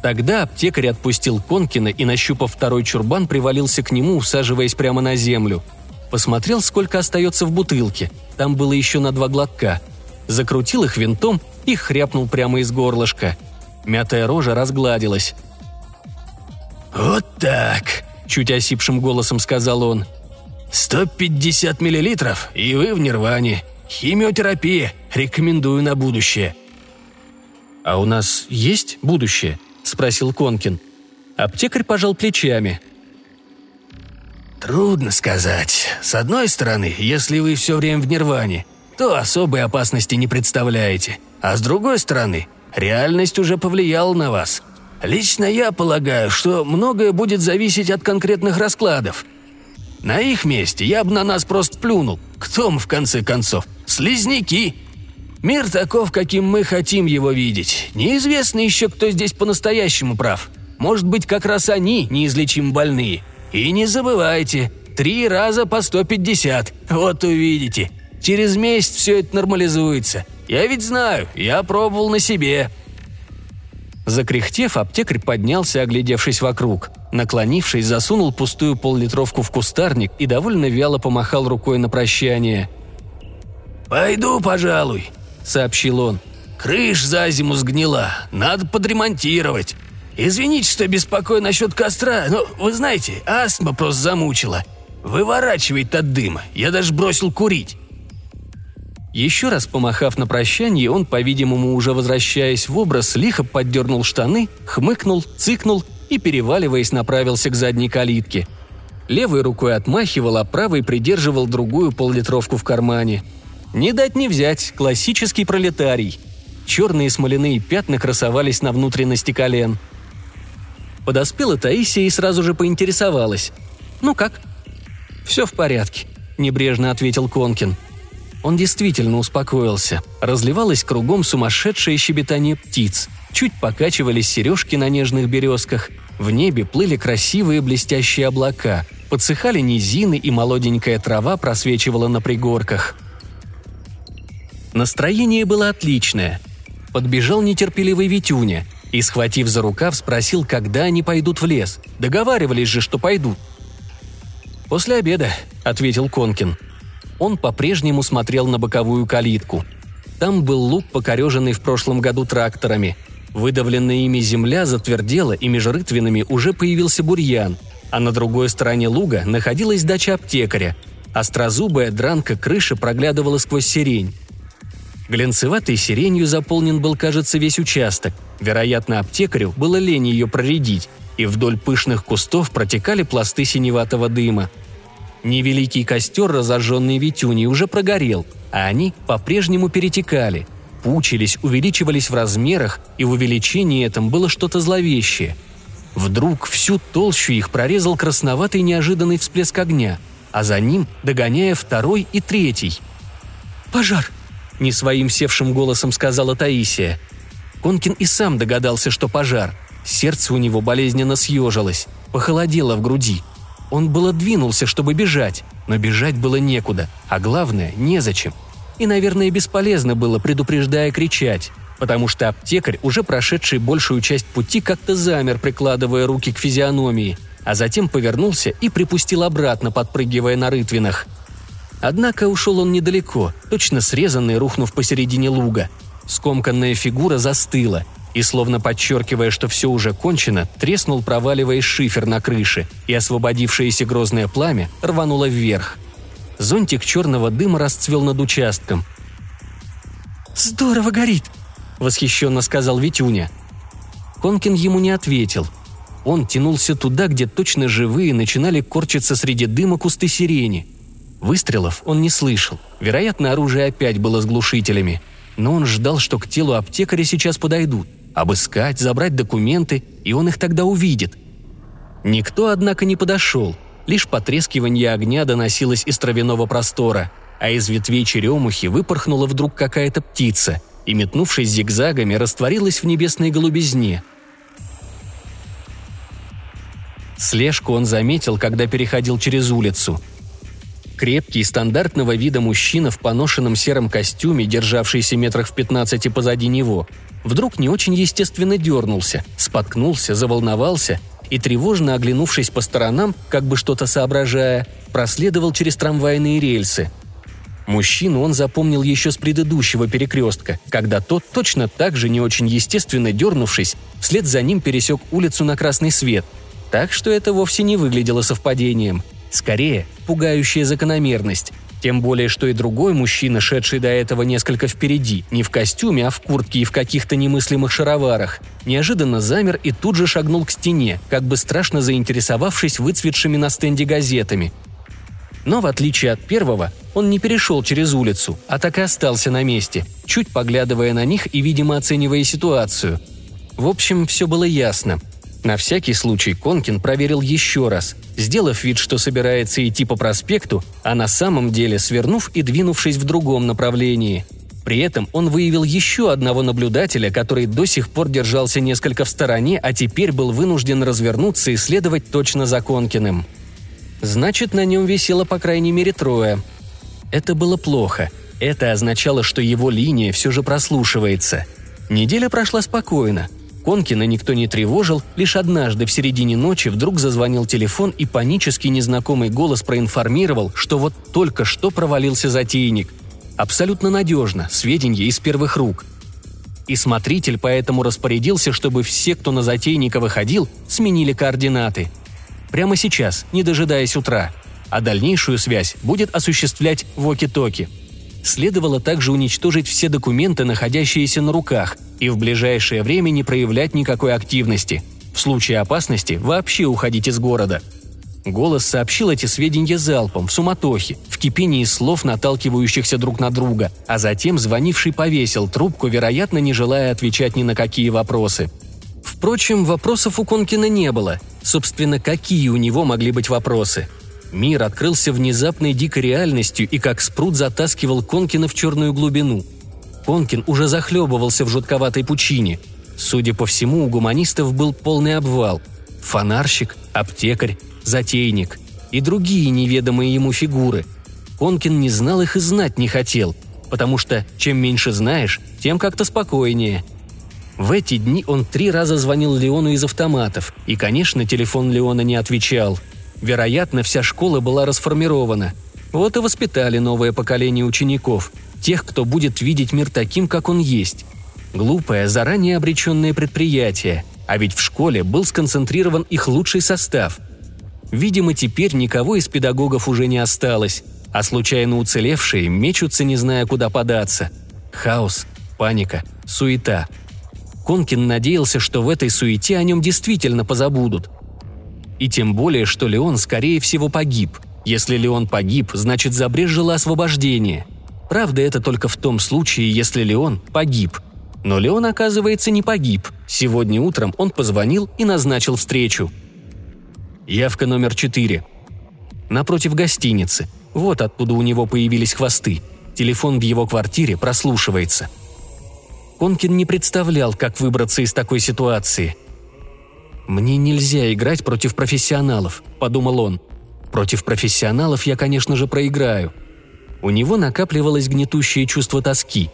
Тогда аптекарь отпустил Конкина и, нащупав второй чурбан, привалился к нему, усаживаясь прямо на землю. Посмотрел, сколько остается в бутылке. Там было еще на два глотка. Закрутил их винтом и хряпнул прямо из горлышка. Мятая рожа разгладилась. «Вот так!» – чуть осипшим голосом сказал он. 150 миллилитров, и вы в нирване. Химиотерапия. Рекомендую на будущее». «А у нас есть будущее?» – спросил Конкин. Аптекарь пожал плечами. «Трудно сказать. С одной стороны, если вы все время в нирване, то особой опасности не представляете. А с другой стороны, реальность уже повлияла на вас. Лично я полагаю, что многое будет зависеть от конкретных раскладов. На их месте я бы на нас просто плюнул. Кто мы, в конце концов? Слизняки. Мир таков, каким мы хотим его видеть. Неизвестно еще, кто здесь по-настоящему прав. Может быть, как раз они неизлечимо больные. И не забывайте, три раза по 150. Вот увидите. Через месяц все это нормализуется. Я ведь знаю, я пробовал на себе. Закряхтев, аптекарь поднялся, оглядевшись вокруг. Наклонившись, засунул пустую поллитровку в кустарник и довольно вяло помахал рукой на прощание. «Пойду, пожалуй», — сообщил он. «Крыш за зиму сгнила, надо подремонтировать. Извините, что беспокою насчет костра, но, вы знаете, астма просто замучила. Выворачивает от дыма, я даже бросил курить. Еще раз помахав на прощание, он, по-видимому, уже возвращаясь в образ, лихо поддернул штаны, хмыкнул, цыкнул и, переваливаясь, направился к задней калитке. Левой рукой отмахивал, а правой придерживал другую поллитровку в кармане. Не дать не взять, классический пролетарий. Черные смоляные пятна красовались на внутренности колен. Подоспела Таисия и сразу же поинтересовалась. «Ну как?» «Все в порядке», – небрежно ответил Конкин – он действительно успокоился. Разливалось кругом сумасшедшее щебетание птиц. Чуть покачивались сережки на нежных березках. В небе плыли красивые блестящие облака. Подсыхали низины, и молоденькая трава просвечивала на пригорках. Настроение было отличное. Подбежал нетерпеливый Витюня и, схватив за рукав, спросил, когда они пойдут в лес. Договаривались же, что пойдут. «После обеда», — ответил Конкин. Он по-прежнему смотрел на боковую калитку. Там был луг, покореженный в прошлом году тракторами. Выдавленная ими земля затвердела, и между уже появился бурьян, а на другой стороне луга находилась дача аптекаря. Острозубая дранка крыши проглядывала сквозь сирень. Глянцеватой сиренью заполнен был, кажется, весь участок. Вероятно, аптекарю было лень ее проредить, и вдоль пышных кустов протекали пласты синеватого дыма. Невеликий костер, разожженный Витюней, уже прогорел, а они по-прежнему перетекали, пучились, увеличивались в размерах, и в увеличении этом было что-то зловещее. Вдруг всю толщу их прорезал красноватый неожиданный всплеск огня, а за ним догоняя второй и третий. «Пожар!» – не своим севшим голосом сказала Таисия. Конкин и сам догадался, что пожар. Сердце у него болезненно съежилось, похолодело в груди. Он было двинулся, чтобы бежать, но бежать было некуда, а главное – незачем. И, наверное, бесполезно было, предупреждая, кричать, потому что аптекарь, уже прошедший большую часть пути, как-то замер, прикладывая руки к физиономии, а затем повернулся и припустил обратно, подпрыгивая на рытвинах – Однако ушел он недалеко, точно срезанный, рухнув посередине луга. Скомканная фигура застыла, и, словно подчеркивая, что все уже кончено, треснул, проваливаясь шифер на крыше, и освободившееся грозное пламя рвануло вверх. Зонтик черного дыма расцвел над участком. «Здорово горит!» – восхищенно сказал Витюня. Конкин ему не ответил. Он тянулся туда, где точно живые начинали корчиться среди дыма кусты сирени – Выстрелов он не слышал. Вероятно, оружие опять было с глушителями. Но он ждал, что к телу аптекаря сейчас подойдут. Обыскать, забрать документы, и он их тогда увидит. Никто, однако, не подошел. Лишь потрескивание огня доносилось из травяного простора, а из ветвей черемухи выпорхнула вдруг какая-то птица и, метнувшись зигзагами, растворилась в небесной голубизне. Слежку он заметил, когда переходил через улицу – Крепкий, стандартного вида мужчина в поношенном сером костюме, державшийся метрах в пятнадцати позади него, вдруг не очень естественно дернулся, споткнулся, заволновался и, тревожно оглянувшись по сторонам, как бы что-то соображая, проследовал через трамвайные рельсы. Мужчину он запомнил еще с предыдущего перекрестка, когда тот, точно так же не очень естественно дернувшись, вслед за ним пересек улицу на красный свет. Так что это вовсе не выглядело совпадением – Скорее, пугающая закономерность. Тем более, что и другой мужчина, шедший до этого несколько впереди, не в костюме, а в куртке и в каких-то немыслимых шароварах, неожиданно замер и тут же шагнул к стене, как бы страшно заинтересовавшись выцветшими на стенде газетами. Но в отличие от первого, он не перешел через улицу, а так и остался на месте, чуть поглядывая на них и, видимо, оценивая ситуацию. В общем, все было ясно – на всякий случай Конкин проверил еще раз, сделав вид, что собирается идти по проспекту, а на самом деле свернув и двинувшись в другом направлении. При этом он выявил еще одного наблюдателя, который до сих пор держался несколько в стороне, а теперь был вынужден развернуться и следовать точно за Конкиным. Значит, на нем висело по крайней мере трое. Это было плохо. Это означало, что его линия все же прослушивается. Неделя прошла спокойно. Конкина никто не тревожил, лишь однажды в середине ночи вдруг зазвонил телефон и панически незнакомый голос проинформировал, что вот только что провалился затейник. Абсолютно надежно, сведения из первых рук. И смотритель поэтому распорядился, чтобы все, кто на затейника выходил, сменили координаты. Прямо сейчас, не дожидаясь утра. А дальнейшую связь будет осуществлять Воки-Токи – следовало также уничтожить все документы, находящиеся на руках, и в ближайшее время не проявлять никакой активности. В случае опасности вообще уходить из города. Голос сообщил эти сведения залпом, в суматохе, в кипении слов, наталкивающихся друг на друга, а затем звонивший повесил трубку, вероятно, не желая отвечать ни на какие вопросы. Впрочем, вопросов у Конкина не было. Собственно, какие у него могли быть вопросы – Мир открылся внезапной дикой реальностью и как спрут затаскивал Конкина в черную глубину. Конкин уже захлебывался в жутковатой пучине. Судя по всему, у гуманистов был полный обвал. Фонарщик, аптекарь, затейник и другие неведомые ему фигуры. Конкин не знал их и знать не хотел, потому что чем меньше знаешь, тем как-то спокойнее. В эти дни он три раза звонил Леону из автоматов, и, конечно, телефон Леона не отвечал – Вероятно, вся школа была расформирована. Вот и воспитали новое поколение учеников, тех, кто будет видеть мир таким, как он есть. Глупое, заранее обреченное предприятие, а ведь в школе был сконцентрирован их лучший состав. Видимо, теперь никого из педагогов уже не осталось, а случайно уцелевшие мечутся, не зная, куда податься. Хаос, паника, суета. Конкин надеялся, что в этой суете о нем действительно позабудут. И тем более, что Леон, скорее всего, погиб. Если Леон погиб, значит забрежило освобождение. Правда, это только в том случае, если Леон погиб. Но Леон, оказывается, не погиб. Сегодня утром он позвонил и назначил встречу. Явка номер четыре. Напротив гостиницы. Вот откуда у него появились хвосты. Телефон в его квартире прослушивается. Конкин не представлял, как выбраться из такой ситуации. «Мне нельзя играть против профессионалов», – подумал он. «Против профессионалов я, конечно же, проиграю». У него накапливалось гнетущее чувство тоски.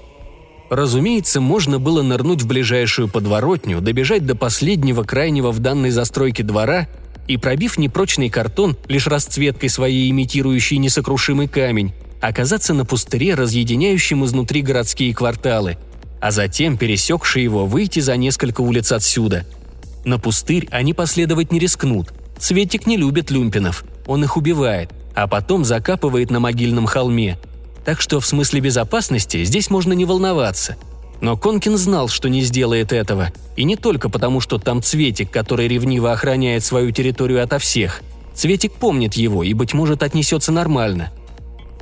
Разумеется, можно было нырнуть в ближайшую подворотню, добежать до последнего крайнего в данной застройке двора и, пробив непрочный картон, лишь расцветкой своей имитирующий несокрушимый камень, оказаться на пустыре, разъединяющем изнутри городские кварталы, а затем, пересекши его, выйти за несколько улиц отсюда. На пустырь они последовать не рискнут. Светик не любит люмпинов, он их убивает, а потом закапывает на могильном холме. Так что в смысле безопасности здесь можно не волноваться – но Конкин знал, что не сделает этого. И не только потому, что там Цветик, который ревниво охраняет свою территорию ото всех. Цветик помнит его и, быть может, отнесется нормально.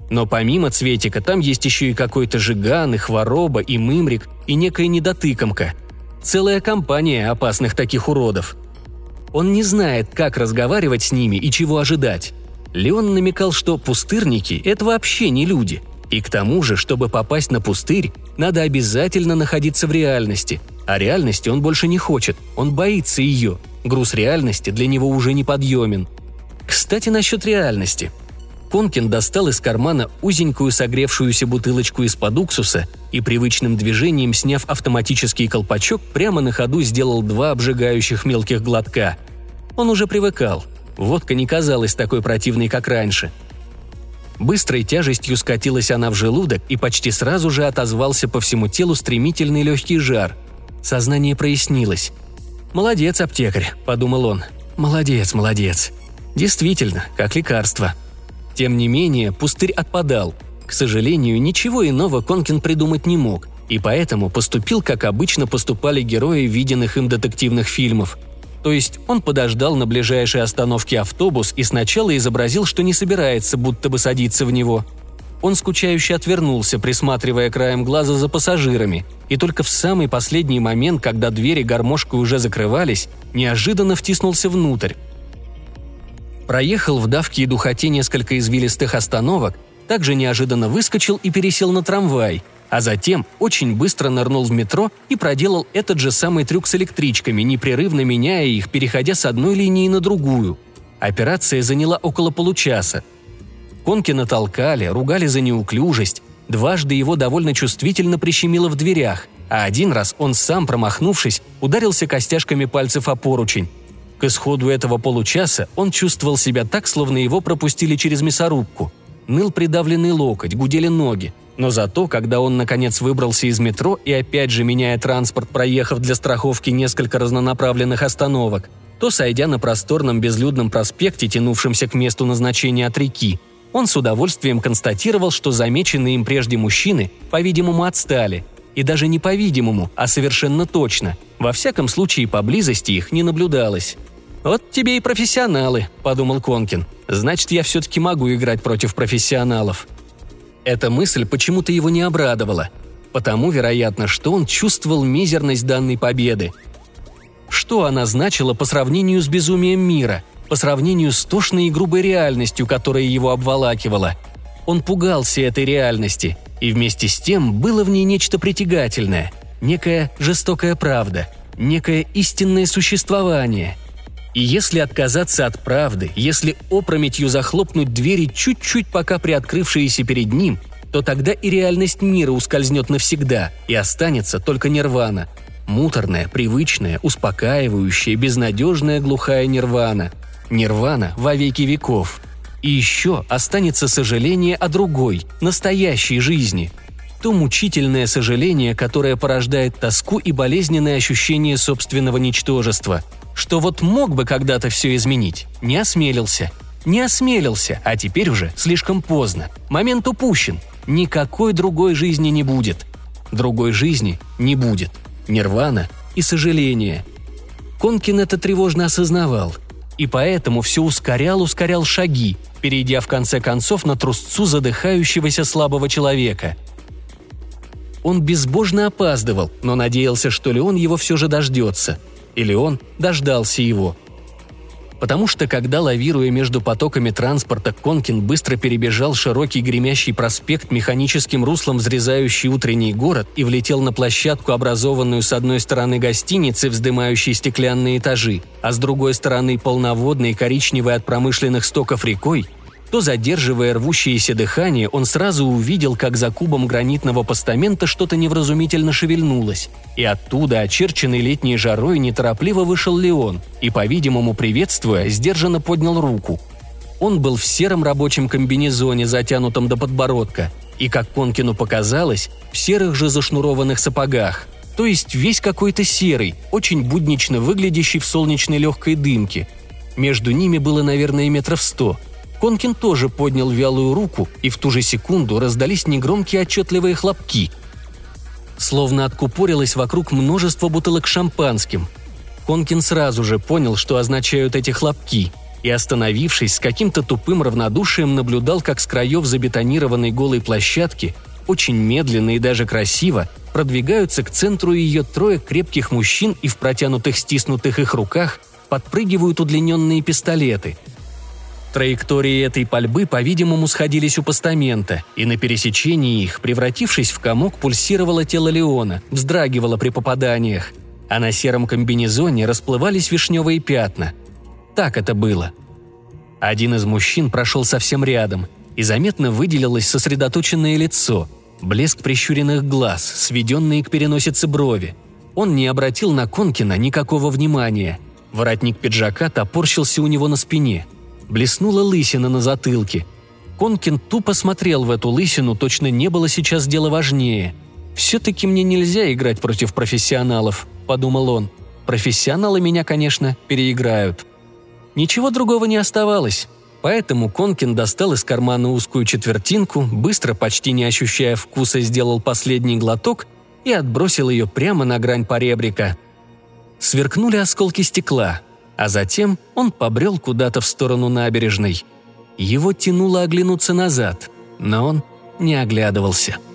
Но помимо Цветика там есть еще и какой-то Жиган, и Хвороба, и Мымрик, и некая недотыкомка. Целая компания опасных таких уродов. Он не знает, как разговаривать с ними и чего ожидать. Леон намекал, что пустырники – это вообще не люди – и к тому же, чтобы попасть на пустырь, надо обязательно находиться в реальности. А реальности он больше не хочет, он боится ее. Груз реальности для него уже неподъемен. Кстати, насчет реальности. Конкин достал из кармана узенькую согревшуюся бутылочку из-под уксуса и привычным движением, сняв автоматический колпачок, прямо на ходу сделал два обжигающих мелких глотка. Он уже привыкал. Водка не казалась такой противной, как раньше – Быстрой тяжестью скатилась она в желудок, и почти сразу же отозвался по всему телу стремительный легкий жар. Сознание прояснилось. «Молодец, аптекарь», — подумал он. «Молодец, молодец. Действительно, как лекарство». Тем не менее, пустырь отпадал. К сожалению, ничего иного Конкин придумать не мог, и поэтому поступил, как обычно поступали герои виденных им детективных фильмов — то есть он подождал на ближайшей остановке автобус и сначала изобразил, что не собирается, будто бы садиться в него. Он скучающе отвернулся, присматривая краем глаза за пассажирами, и только в самый последний момент, когда двери гармошкой уже закрывались, неожиданно втиснулся внутрь. Проехал в давке и духоте несколько извилистых остановок, также неожиданно выскочил и пересел на трамвай – а затем очень быстро нырнул в метро и проделал этот же самый трюк с электричками, непрерывно меняя их, переходя с одной линии на другую. Операция заняла около получаса. Конки натолкали, ругали за неуклюжесть. Дважды его довольно чувствительно прищемило в дверях, а один раз он сам, промахнувшись, ударился костяшками пальцев о поручень. К исходу этого получаса он чувствовал себя так, словно его пропустили через мясорубку. Ныл придавленный локоть, гудели ноги, но зато, когда он наконец выбрался из метро и опять же, меняя транспорт, проехав для страховки несколько разнонаправленных остановок, то, сойдя на просторном безлюдном проспекте, тянувшемся к месту назначения от реки, он с удовольствием констатировал, что замеченные им прежде мужчины, по-видимому, отстали. И даже не по-видимому, а совершенно точно. Во всяком случае, поблизости их не наблюдалось. «Вот тебе и профессионалы», – подумал Конкин. «Значит, я все-таки могу играть против профессионалов». Эта мысль почему-то его не обрадовала. Потому, вероятно, что он чувствовал мизерность данной победы. Что она значила по сравнению с безумием мира, по сравнению с тошной и грубой реальностью, которая его обволакивала? Он пугался этой реальности, и вместе с тем было в ней нечто притягательное, некая жестокая правда, некое истинное существование – и если отказаться от правды, если опрометью захлопнуть двери чуть-чуть пока приоткрывшиеся перед ним, то тогда и реальность мира ускользнет навсегда, и останется только нирвана. Муторная, привычная, успокаивающая, безнадежная глухая нирвана. Нирвана во веки веков. И еще останется сожаление о другой, настоящей жизни. То мучительное сожаление, которое порождает тоску и болезненное ощущение собственного ничтожества – что вот мог бы когда-то все изменить, не осмелился. Не осмелился, а теперь уже слишком поздно. Момент упущен. Никакой другой жизни не будет. Другой жизни не будет. Нирвана и сожаление. Конкин это тревожно осознавал. И поэтому все ускорял-ускорял шаги, перейдя в конце концов на трусцу задыхающегося слабого человека. Он безбожно опаздывал, но надеялся, что Леон его все же дождется. Или он дождался его – потому что когда, лавируя между потоками транспорта, Конкин быстро перебежал широкий гремящий проспект механическим руслом, взрезающий утренний город, и влетел на площадку, образованную с одной стороны гостиницы, вздымающей стеклянные этажи, а с другой стороны полноводной коричневой от промышленных стоков рекой, то, задерживая рвущееся дыхание, он сразу увидел, как за кубом гранитного постамента что-то невразумительно шевельнулось. И оттуда, очерченный летней жарой, неторопливо вышел Леон и, по-видимому, приветствуя, сдержанно поднял руку. Он был в сером рабочем комбинезоне, затянутом до подбородка, и, как Конкину показалось, в серых же зашнурованных сапогах. То есть весь какой-то серый, очень буднично выглядящий в солнечной легкой дымке. Между ними было, наверное, метров сто – Конкин тоже поднял вялую руку, и в ту же секунду раздались негромкие отчетливые хлопки. Словно откупорилось вокруг множество бутылок шампанским. Конкин сразу же понял, что означают эти хлопки, и, остановившись, с каким-то тупым равнодушием наблюдал, как с краев забетонированной голой площадки очень медленно и даже красиво продвигаются к центру ее трое крепких мужчин и в протянутых стиснутых их руках подпрыгивают удлиненные пистолеты – Траектории этой пальбы, по-видимому, сходились у постамента, и на пересечении их, превратившись в комок, пульсировало тело Леона, вздрагивало при попаданиях, а на сером комбинезоне расплывались вишневые пятна. Так это было. Один из мужчин прошел совсем рядом, и заметно выделилось сосредоточенное лицо, блеск прищуренных глаз, сведенные к переносице брови. Он не обратил на Конкина никакого внимания. Воротник пиджака топорщился у него на спине – Блеснула лысина на затылке. Конкин тупо смотрел в эту лысину, точно не было сейчас дела важнее. «Все-таки мне нельзя играть против профессионалов», – подумал он. «Профессионалы меня, конечно, переиграют». Ничего другого не оставалось. Поэтому Конкин достал из кармана узкую четвертинку, быстро, почти не ощущая вкуса, сделал последний глоток и отбросил ее прямо на грань поребрика. Сверкнули осколки стекла а затем он побрел куда-то в сторону набережной. Его тянуло оглянуться назад, но он не оглядывался –